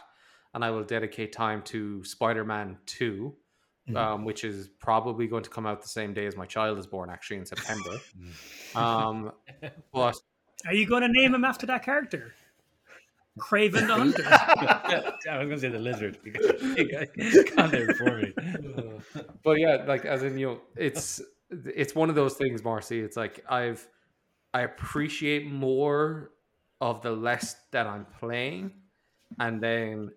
and I will dedicate time to Spider-Man Two, Mhm. um, which is probably going to come out the same day as my child is born, actually in September. um, but Are you going to name him after that character? Kraven the Hunter. I was going to say the lizard. You got there for me. but yeah, like as in you know, it's it's one of those things, Marcy. It's like I've I appreciate more of the less that I'm playing, and then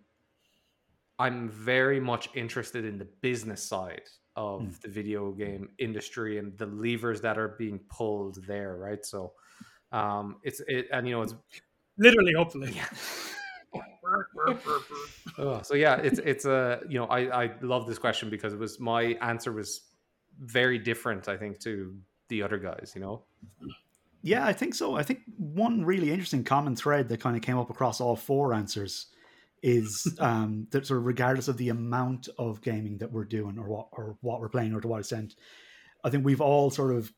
I'm very much interested in the business side of Hmm. the video game industry and the levers that are being pulled there, right? So, um, it's it, and you know, it's Literally, hopefully. Oh, so yeah, it's it's a you know I I love this question because it was my answer was very different I think to the other guys. You know, Yeah, I think so. I think one really interesting common thread that kind of came up across all four answers is um, that sort of regardless of the amount of gaming that we're doing or what or what we're playing or to what extent, I think we've all sort of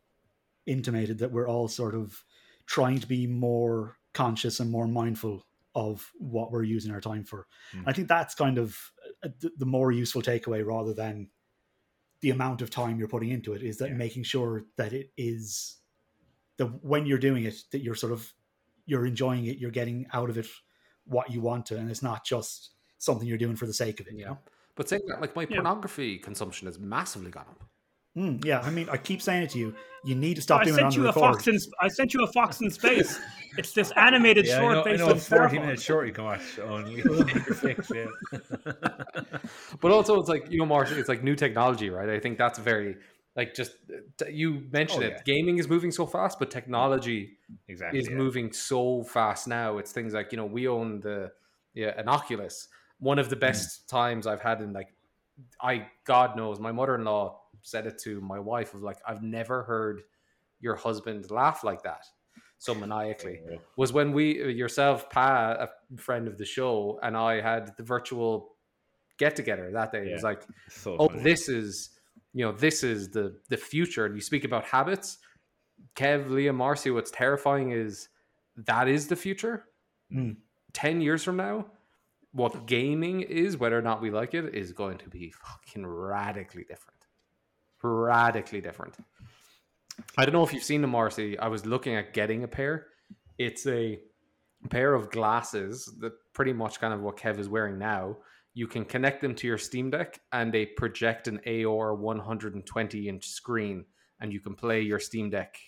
intimated that we're all sort of trying to be more conscious and more mindful of what we're using our time for. Mm. I think that's kind of uh, the, the more useful takeaway rather than the amount of time you're putting into it is that Yeah. making sure that it is that when you're doing it that you're sort of you're enjoying it you're getting out of it what you want to and it's not just something you're doing for the sake of it you Yeah. know but saying that like my Yeah. pornography consumption has massively gone up. Mm, yeah i mean i keep saying it to you you need to stop I doing it on sent the you a record fox in. I sent you a fox in space. It's this animated Yeah, I short know, I based know on a 40 Starfall. minute short you can watch on your fix, yeah. But also, it's like you know, Marcy, it's like new technology, right? I think that's very like just you mentioned Oh, it. yeah. Gaming is moving so fast, but technology exactly. is yeah. moving so fast now. It's things like you know we own the yeah an Oculus. One of the best times I've had in like I God knows my mother in law said it to my wife of like I've never heard your husband laugh like that so maniacally was when we yourself Pa a friend of the show and I had the virtual get together that day. It was like So oh funny. this is you know this is the the future and you speak about habits kev liam marcy what's terrifying is that is the future Mm. 10 years from now what gaming is whether or not we like it is going to be fucking radically different radically different i don't know if you've seen them marcy i was looking at getting a pair it's a pair of glasses that pretty much kind of what kev is wearing now you can connect them to your Steam Deck and they project an AR 120 inch screen and you can play your Steam Deck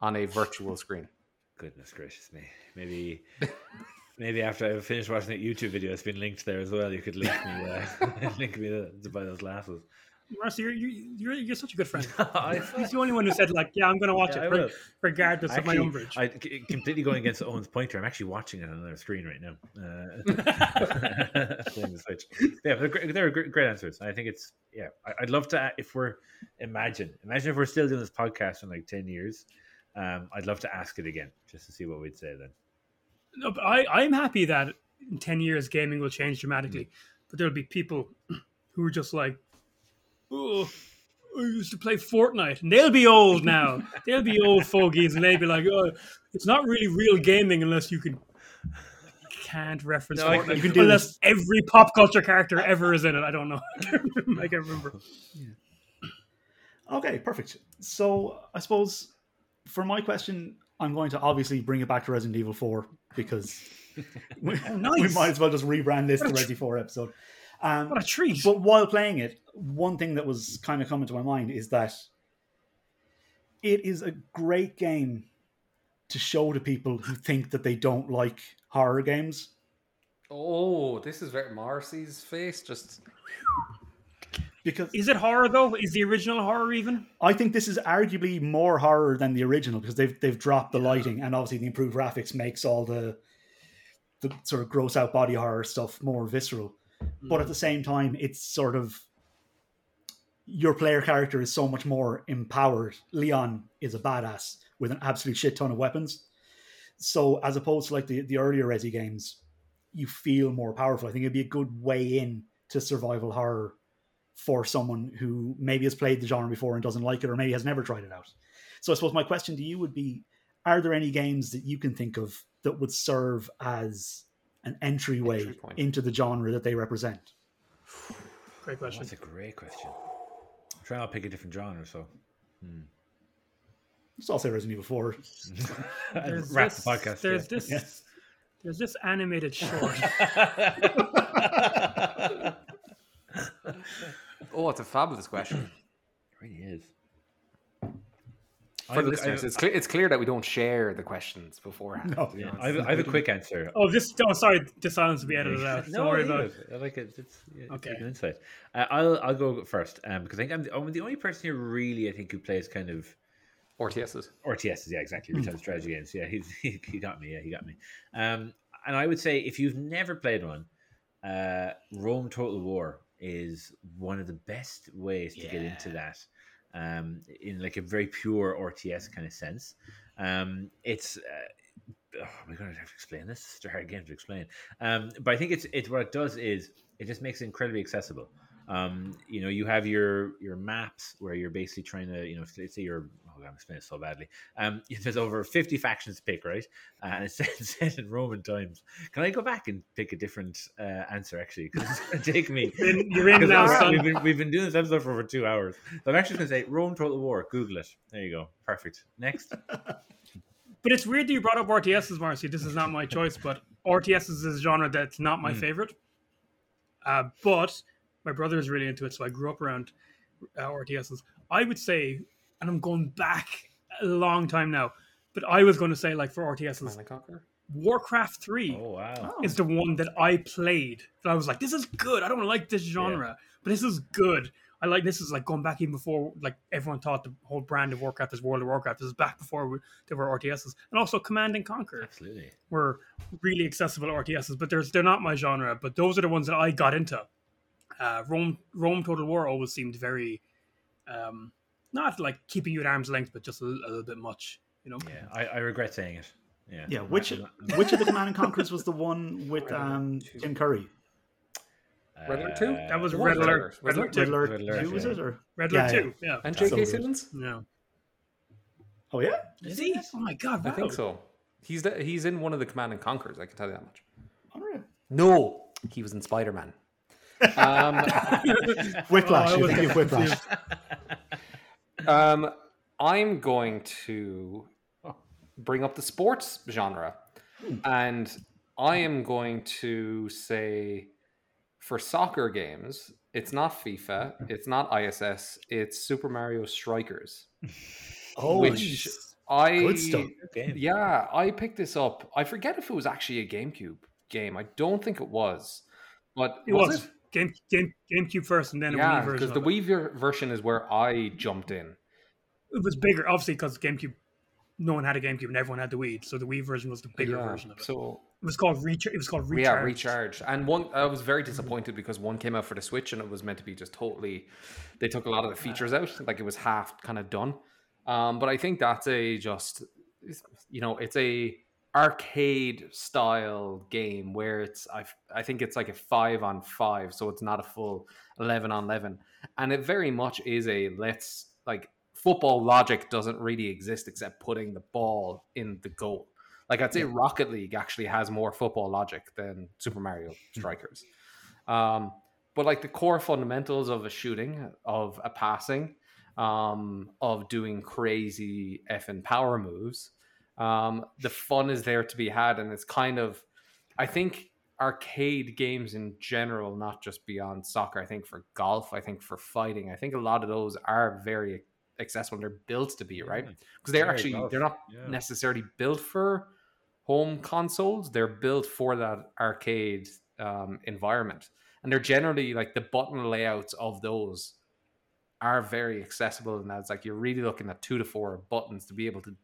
on a virtual screen. Goodness gracious me. Maybe maybe after I've finished watching that YouTube video, it's been linked there as well. You could link me uh, link me to buy those glasses. Marcy, you're, you're, you're, you're such a good friend. He's the only one who said, like, yeah, I'm going to watch Yeah, it, re- regardless of my umbrage. I completely going against Owen's pointer. I'm actually watching it on another screen right now. Uh, the Switch. Yeah, they're great, they're great, great answers. I think it's yeah. I, I'd love to if we're imagine imagine if we're still doing this podcast in like ten years. Um, I'd love to ask it again just to see what we'd say then. No, but I, I'm happy that in 10 years gaming will change dramatically. Mm. But there'll be people who are just like, oh, I used to play Fortnite. And they'll be old now. they'll be old fogies and they'll be like, oh, it's not really real gaming unless you can. Can't reference No, Fortnite you can do unless this. every pop culture character ever is in it. I don't know. I can't remember. Okay, perfect. So I suppose for my question, I'm going to obviously bring it back to Resident Evil 4 because we, oh, we nice. might as well just rebrand this to Resident 4 episode. Um, What a treat! but while playing it, one thing that was kind of coming to my mind is that it is a great game to show to people who think that they don't like horror games. Oh, this is very Marcy's face. Just Because Is it horror though? Is the original horror even? I think this is arguably more horror than the original because they've they've dropped the lighting and obviously the improved graphics makes all the the sort of gross out body horror stuff more visceral. Mm. But at the same time, it's sort of your player character is so much more empowered. Leon is a badass with an absolute shit ton of weapons. So as opposed to like the, the earlier Resi games, you feel more powerful. I think it'd be a good way in to survival horror for someone who maybe has played the genre before and doesn't like it, or maybe has never tried it out. So I suppose my question to you would be: Are there any games that you can think of that would serve as an entryway Entry point. into the genre that they represent? Great question. That's a great question. I'm trying to pick a different genre, so So I'll say Resident Evil 4. There's wrap this, the podcast. There's yeah. this. Yes. There's this animated short. oh, it's a fabulous question. It really is. For the have, a- I listeners, it's clear, it's clear that we don't share the questions beforehand. No. yeah, I have, I have a quick answer. oh, this. Oh, sorry. The silence will be edited out. Don't worry about it. it. I like it. It's, yeah, it's Okay. like an insight. Uh, I'll I'll go first um, because I think I'm the, I'm the only person here really I think who plays kind of RTSs. RTSs. Yeah, exactly. Real-time strategy games. Yeah, he's, he he got me. Yeah, he got me. Um, and I would say if you've never played one, uh, Rome Total War is one of the best ways to get into that. Um, in like a very pure RTS kind of sense. Um, it's uh, oh, we're going to have to explain this. It's a hard game to explain. Um, but I think it's it's what it does is it just makes it incredibly accessible. Um, you know, you have your your maps where you're basically trying to, you know, let's say you're. Oh, God, I'm explaining it so badly. Um, there's over 50 factions to pick, right? Uh, and it's set, set in Roman times. Can I go back and pick a different uh, answer actually? Because it's going to take me. You're in- You're in 'Cause now, son. We've been, we've been doing this episode for over two hours. So I'm actually going to say Rome Total War. Google it. There you go. Perfect. Next. But it's weird that you brought up RTSs, Marcy. This is not my choice, but RTSs is a genre that's not my Hmm. favorite. Uh, but my brother is really into it, so I grew up around uh, RTSs. I would say, and I'm going back a long time now, but I was going to say, like for RTSs, and Warcraft 3 Oh, wow. is the one that I played that I was like, this is good. I don't like this genre, but this is good. I like this is like going back even before like everyone thought the whole brand of Warcraft is World of Warcraft. This is back before we, there were RTSs, and also Command and Conquer Absolutely. were really accessible RTSs. But there's they're not my genre. But those are the ones that I got into. Uh, Rome Rome Total War always seemed very, um, not like keeping you at arm's length, but just a, little- a little bit much. You know. Yeah, I, I regret saying it. Yeah. Yeah, which which of the Command and Conquers was the one with um, Tim Curry? Red Alert 2? That was It Red was Alert. Red Red Alert 2. Red Alert, 2, was yeah. it? Or? Red Alert yeah. 2. Yeah. And J.K. so. Simmons? Yeah. Oh, yeah? Is he? Oh my god! I think so. He's the, he's in one of the Command and Conquers. I can tell you that much. Unreal. No, he was in Spider Man. Um, Whiplash. Oh, I you was think of Whiplash. um, I'm going to bring up the sports genre, and I am going to say for soccer games, it's not FIFA, it's not ISS, it's Super Mario Strikers, Oh, which I good stuff. game. Yeah, I picked this up. I forget if it was actually a GameCube game. I don't think it was, but It was, Game, Game, GameCube first, and then a Wii Yeah, version. because the it. Wii ver- version is where I jumped in. it was bigger, obviously, because GameCube. No one had a GameCube, and everyone had the Wii, so the Wii version was the bigger Yeah, version of it. So it was called Recharge. It was called Recharge. yeah, recharge. And one, I was very disappointed because one came out for the Switch and it was meant to be just totally. They took a lot of the features out, like it was half kind of done. Um, but I think that's a just, you know, it's a arcade style game where it's I I think it's like a five on five, so it's not a full eleven on eleven, and it very much is a let's like football logic doesn't really exist except putting the ball in the goal. Like I'd say Rocket League actually has more football logic than Super Mario Strikers. Um, but like the core fundamentals of a shooting, of a passing, um, of doing crazy effing power moves, um, the fun is there to be had, and it's kind of, I think arcade games in general, not just beyond soccer. I think for golf, I think for fighting, I think a lot of those are very accessible. They're built to be right because they're actually golf, they're not yeah. necessarily built for home consoles. They're built for that arcade um, environment, and they're generally like the button layouts of those are very accessible. And that's like you're really looking at two to four buttons to be able to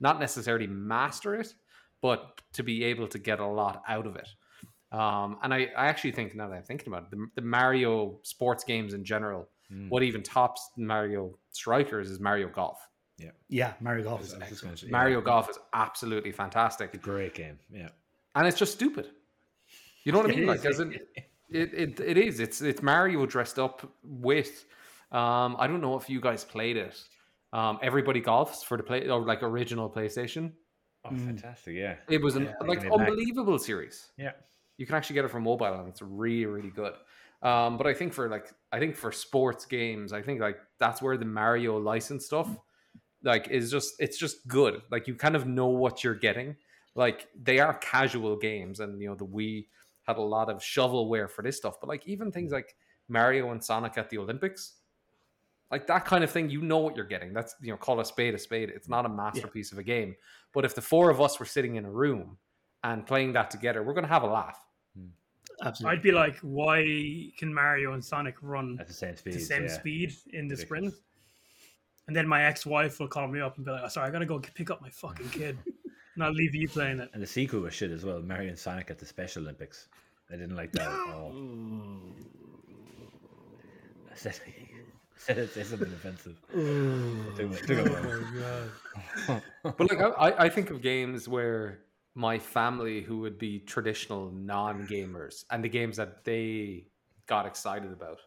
not necessarily master it, but to be able to get a lot out of it. Um, and I, I actually think now that I'm thinking about it, the, the Mario sports games in general, Mm. what even tops Mario Strikers is Mario Golf. Yeah, yeah, Mario Golf is was excellent. gonna say, Mario yeah, Golf is absolutely fantastic, a great game. Yeah. and it's just stupid. You know what I mean? Like, is. as in, it, it it is. It's it's Mario dressed up with. Um, I don't know if you guys played it. Um, Everybody's Golf for the play or like original PlayStation. Oh, Mm. fantastic! Yeah. It was an Yeah, like taking back. unbelievable series. Yeah. You can actually get it for mobile, and it's really really good. Um, but I think for like I think for sports games, I think like that's where the Mario license stuff like is just it's just good. Like you kind of know what you're getting. Like they are casual games, and you know the Wii had a lot of shovelware for this stuff. But like even things like Mario and Sonic at the Olympics, like that kind of thing, you know what you're getting. That's you know call a spade a spade. It's not a masterpiece of a game. But if the four of us were sitting in a room and playing that together, we're gonna have a laugh. Hmm. Absolutely. I'd be like, why can Mario and Sonic run At the same speed. the same yeah. speed in the sprint? And then my ex-wife will call me up and be like, oh, "Sorry, I gotta go pick up my fucking kid, and I'll leave you playing it." And the sequel was shit as well. Mario and Sonic at the Special Olympics. I didn't like that at all. I said, I say something offensive. Took it- took it well. But like I, I think of games where my family who would be traditional non-gamers and the games that they got excited about.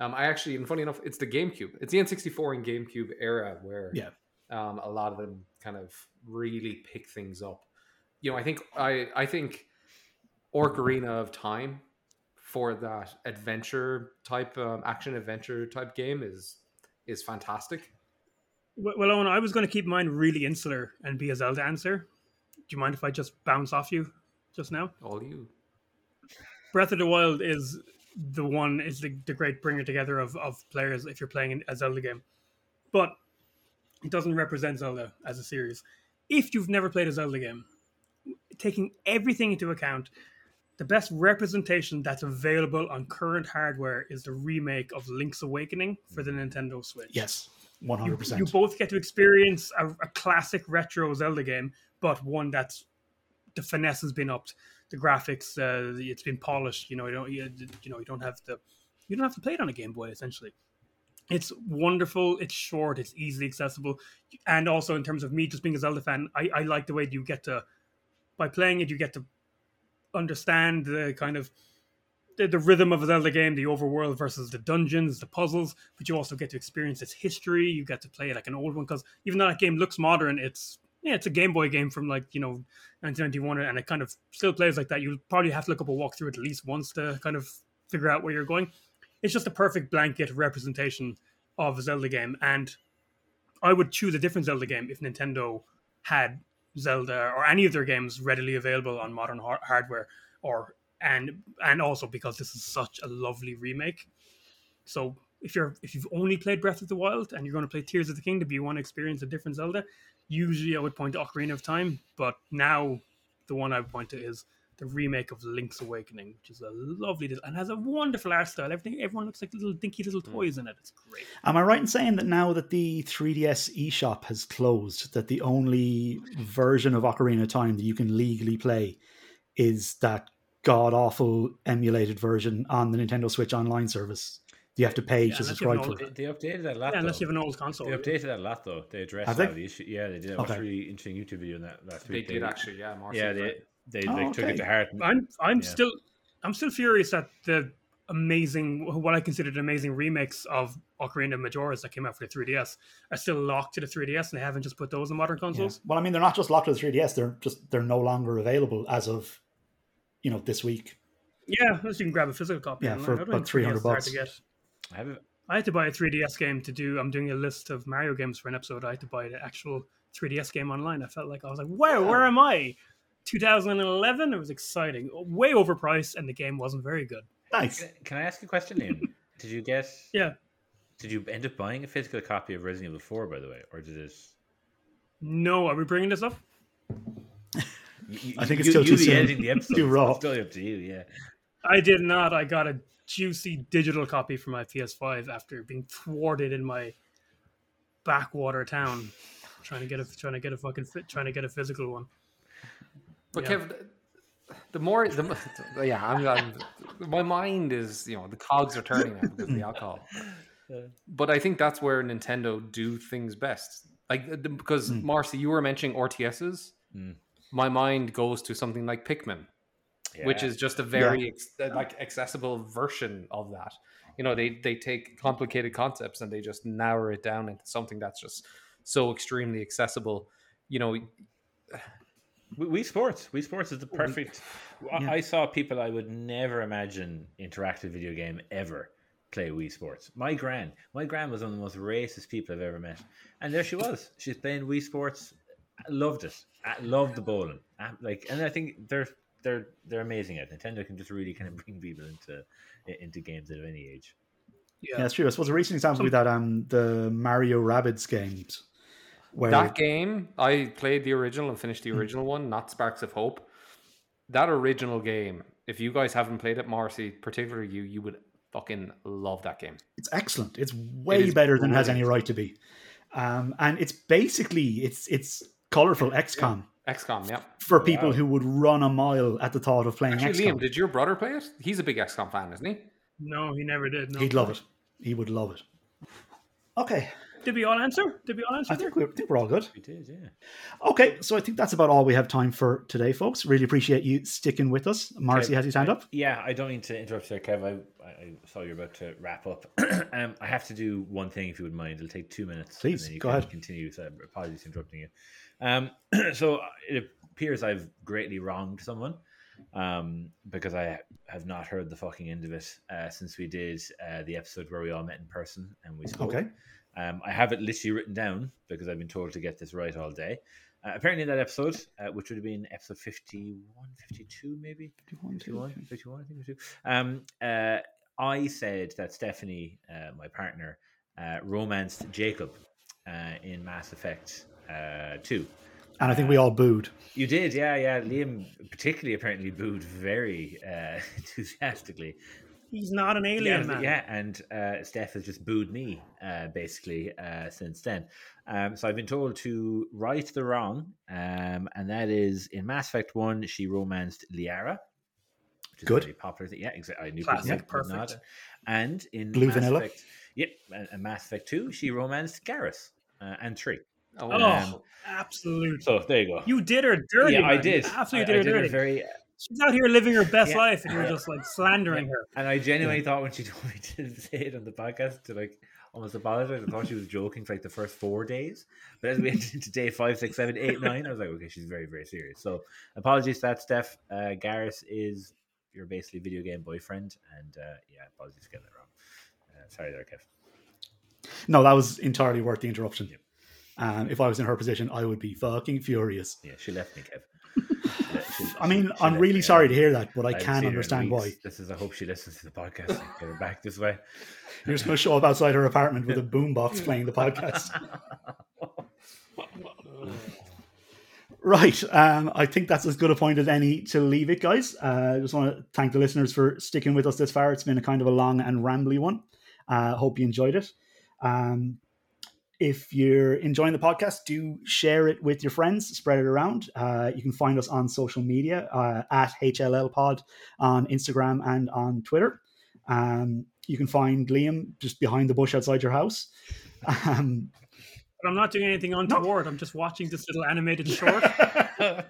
Um, I actually, and funny enough, it's the GameCube. It's the N64 and GameCube era where Yeah. um, a lot of them kind of really pick things up. You know, I think I I think Ocarina of Time for that adventure type um, action adventure type game is is fantastic. Well, Owen, I was going to keep mine really insular and be a Zelda answer. Do you mind if I just bounce off you just now? All you. Breath of the Wild is the one is the, the great bringer together of, of players if you're playing a Zelda game, but it doesn't represent Zelda as a series. If you've never played a Zelda game, taking everything into account, the best representation that's available on current hardware is the remake of Link's Awakening for the Nintendo Switch. Yes, hundred percent. you both get to experience a, a classic retro Zelda game, but one that's the finesse has been upped, the graphics, uh, it's been polished. You know, you don't, you, you know, you don't have the, you don't have to play it on a Game Boy. Essentially, it's wonderful. It's short. It's easily accessible, and also in terms of me just being a Zelda fan, I, I like the way you get to, by playing it, you get to understand the kind of the, the rhythm of a Zelda game, the overworld versus the dungeons, the puzzles, but you also get to experience its history. You get to play like an old one because even though that game looks modern, it's yeah, it's a Game Boy game from like you know 1991, and it kind of still plays like that. You'll probably have to look up a walkthrough at least once to kind of figure out where you're going. It's just a perfect blanket representation of a Zelda game, and I would choose a different Zelda game if Nintendo had Zelda or any of their games readily available on modern har- hardware, or and and also because this is such a lovely remake. So if you're if you've only played Breath of the Wild and you're going to play Tears of the Kingdom, you want to experience a different Zelda. Usually, I would point to Ocarina of Time, but now the one I would point to is the remake of Link's Awakening, which is a lovely little, and has a wonderful art style. Everything, everyone looks like little dinky little hmm. toys in it. It's great. Am I right in saying that now that the 3DS eShop has closed, that the only version of Ocarina of Time that you can legally play is that god awful emulated version on the Nintendo Switch Online service? You have to pay Yeah, to unless you have subscribe to They, it. they updated that a lot. Yeah, unless though. you have an old console. They updated that a lot though. They addressed Have a they? lot of the issue. Yeah, they did. I watched a really interesting YouTube video on that last They week. did actually, yeah. Marcy, Yeah, they they Oh, like took it to heart. and- I'm I'm Yeah. still I'm still furious at the amazing what I considered an amazing remakes of Ocarina of Majora's that came out for the 3DS are still locked to the 3DS and they haven't just put those in modern Yeah. consoles. Well, I mean, they're not just locked to the 3DS; they're just they're no longer available as of you know this week. Yeah, unless you can grab a physical copy. Yeah, for I don't about 300 3DS is hard bucks. To get. I have a- I had to buy a 3DS game to do. I'm doing a list of Mario games for an episode. I had to buy the actual 3DS game online. I felt like I was like, "Wow, where am I?" 2011. It was exciting, way overpriced, and the game wasn't very good. Nice. Can, can I ask a question, Liam? Did you get? Yeah. Did you end up buying a physical copy of Resident Evil 4, by the way, or did it? No, are we bringing this up? You, I think it's you, still you too be soon. editing the episode. Too raw. It's still up to you. Yeah. I did not. I got a juicy digital copy for my PS5 after being thwarted in my backwater town, trying to get a trying to get a fucking fit, trying to get a physical one. But Yeah. Kev, the more, the yeah, I'm, I'm, my mind is, you know, the cogs are turning now because of the alcohol. But I think that's where Nintendo do things best. Like the- because Marcy, you were mentioning RTSs. Mm. My mind goes to something like Pikmin, which is just a very ex- uh, like accessible version of that. You know, they they take complicated concepts and they just narrow it down into something that's just so extremely accessible. You know, Wii Wii Sports. Wii Sports is the perfect. I- Yeah. I saw people I would never imagine interactive video game ever play Wii Sports. My gran, my gran was one of the most racist people I've ever met, and there she was. She's playing Wii Sports. Loved it. I loved the bowling. Like, and I think they're they're they're amazing at Nintendo. Can just really kind of bring people into into games at any age. Yeah, that's true. I suppose a recent example would be that um the Mario Rabbids games. Where That game, I played the original and finished the original one, not Sparks of Hope. That original game, if you guys haven't played it, Marcy, particularly you, you would fucking love that game. it's excellent. It's way is better than has any right to be. Um, and it's basically it's it's colorful XCOM XCOM, yeah. for people Wow. who would run a mile at the thought of playing Actually, XCOM. Liam, did your brother play it? He's a big XCOM fan, isn't he? No, he never did. No. He'd love it. He would love it. Okay, Did we all answer? Did we all answer? I think we're, I think we're all good. We did, yeah. Okay, so I think that's about all we have time for today, folks. Really appreciate you sticking with us. Marcy Kev, has his hand I- up. Yeah, I don't mean to interrupt there, Kev. I, I I saw you're about to wrap up. um, I have to do one thing, if you would mind. It'll take two minutes. Please, and then you go can ahead. Continue. So apologies for interrupting you. Um, so uh, it appears I've greatly wronged someone um, because I have not heard the fucking end of it uh, since we did uh, the episode where we all met in person and we spoke. Okay. Um, I have it literally written down because I've been told to get this right all day. Uh, apparently, in that episode, uh, which would have been episode 51, 52, maybe 51, 51, I think it was. Um, uh, I said that Stephanie, uh, my partner, uh, romanced Jacob uh, in Mass Effect uh, 2. And I think we all booed. You did, yeah, yeah. Liam particularly apparently booed very uh, enthusiastically. He's not an alien yeah, man. yeah, and uh, Steph has just booed me uh, basically uh, since then. Um, so I've been told to right the wrong, um, and that is in Mass Effect One, she romanced Liara. Which is Good. Very popular. thing. Yeah, exactly. I knew Classic, people perfect. nod. And in Blue Mass vanilla. Effect, yep, and, and Mass Effect Two, she romanced Garrus uh, and three. Oh, Oh, Um, absolute. So there you go. You did her dirty. yeah, I did. You absolutely I did her did dirty. it very She's out here living her best Yeah. life, and you're just like slandering her. And I genuinely thought when she told me to say it on the podcast to like almost apologize, I thought she was joking for like the first four days. But as we entered into day five, six, seven, eight, nine, I was like, okay, she's very, very serious. So apologies to that, Steph. Uh, Garrus is your basically video game boyfriend. And uh, yeah, apologies for getting that wrong. Uh, sorry there, Kev. No, that was entirely worth the interruption. Um, if I was in her position, I would be fucking furious. Yeah, she left me, Kev. Yeah, she- I mean, she I'm really me. sorry to hear that, but I haven't can seen her in understand why. This is, I hope she listens to the podcast and get her back this way. You're just going to show up outside her apartment with a boombox playing the podcast. Right. Um, I think that's as good a point as any to leave it, guys. Uh, I just want to thank the listeners for sticking with us this far. It's been a kind of a long and rambly one. Uh, hope you enjoyed it. Um, if you're enjoying the podcast, do share it with your friends, spread it around. Uh, you can find us on social media uh, at HLL Pod on Instagram and on Twitter. Um, you can find Liam just behind the bush outside your house. Um, But I'm not doing anything untoward. I'm just watching this little animated short. yeah.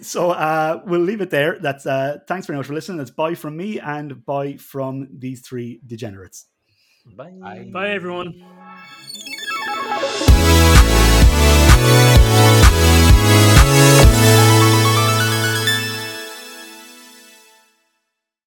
so uh, we'll leave it there. That's uh, thanks very much for listening. That's bye from me and bye from these three degenerates. Bye. Bye, everyone.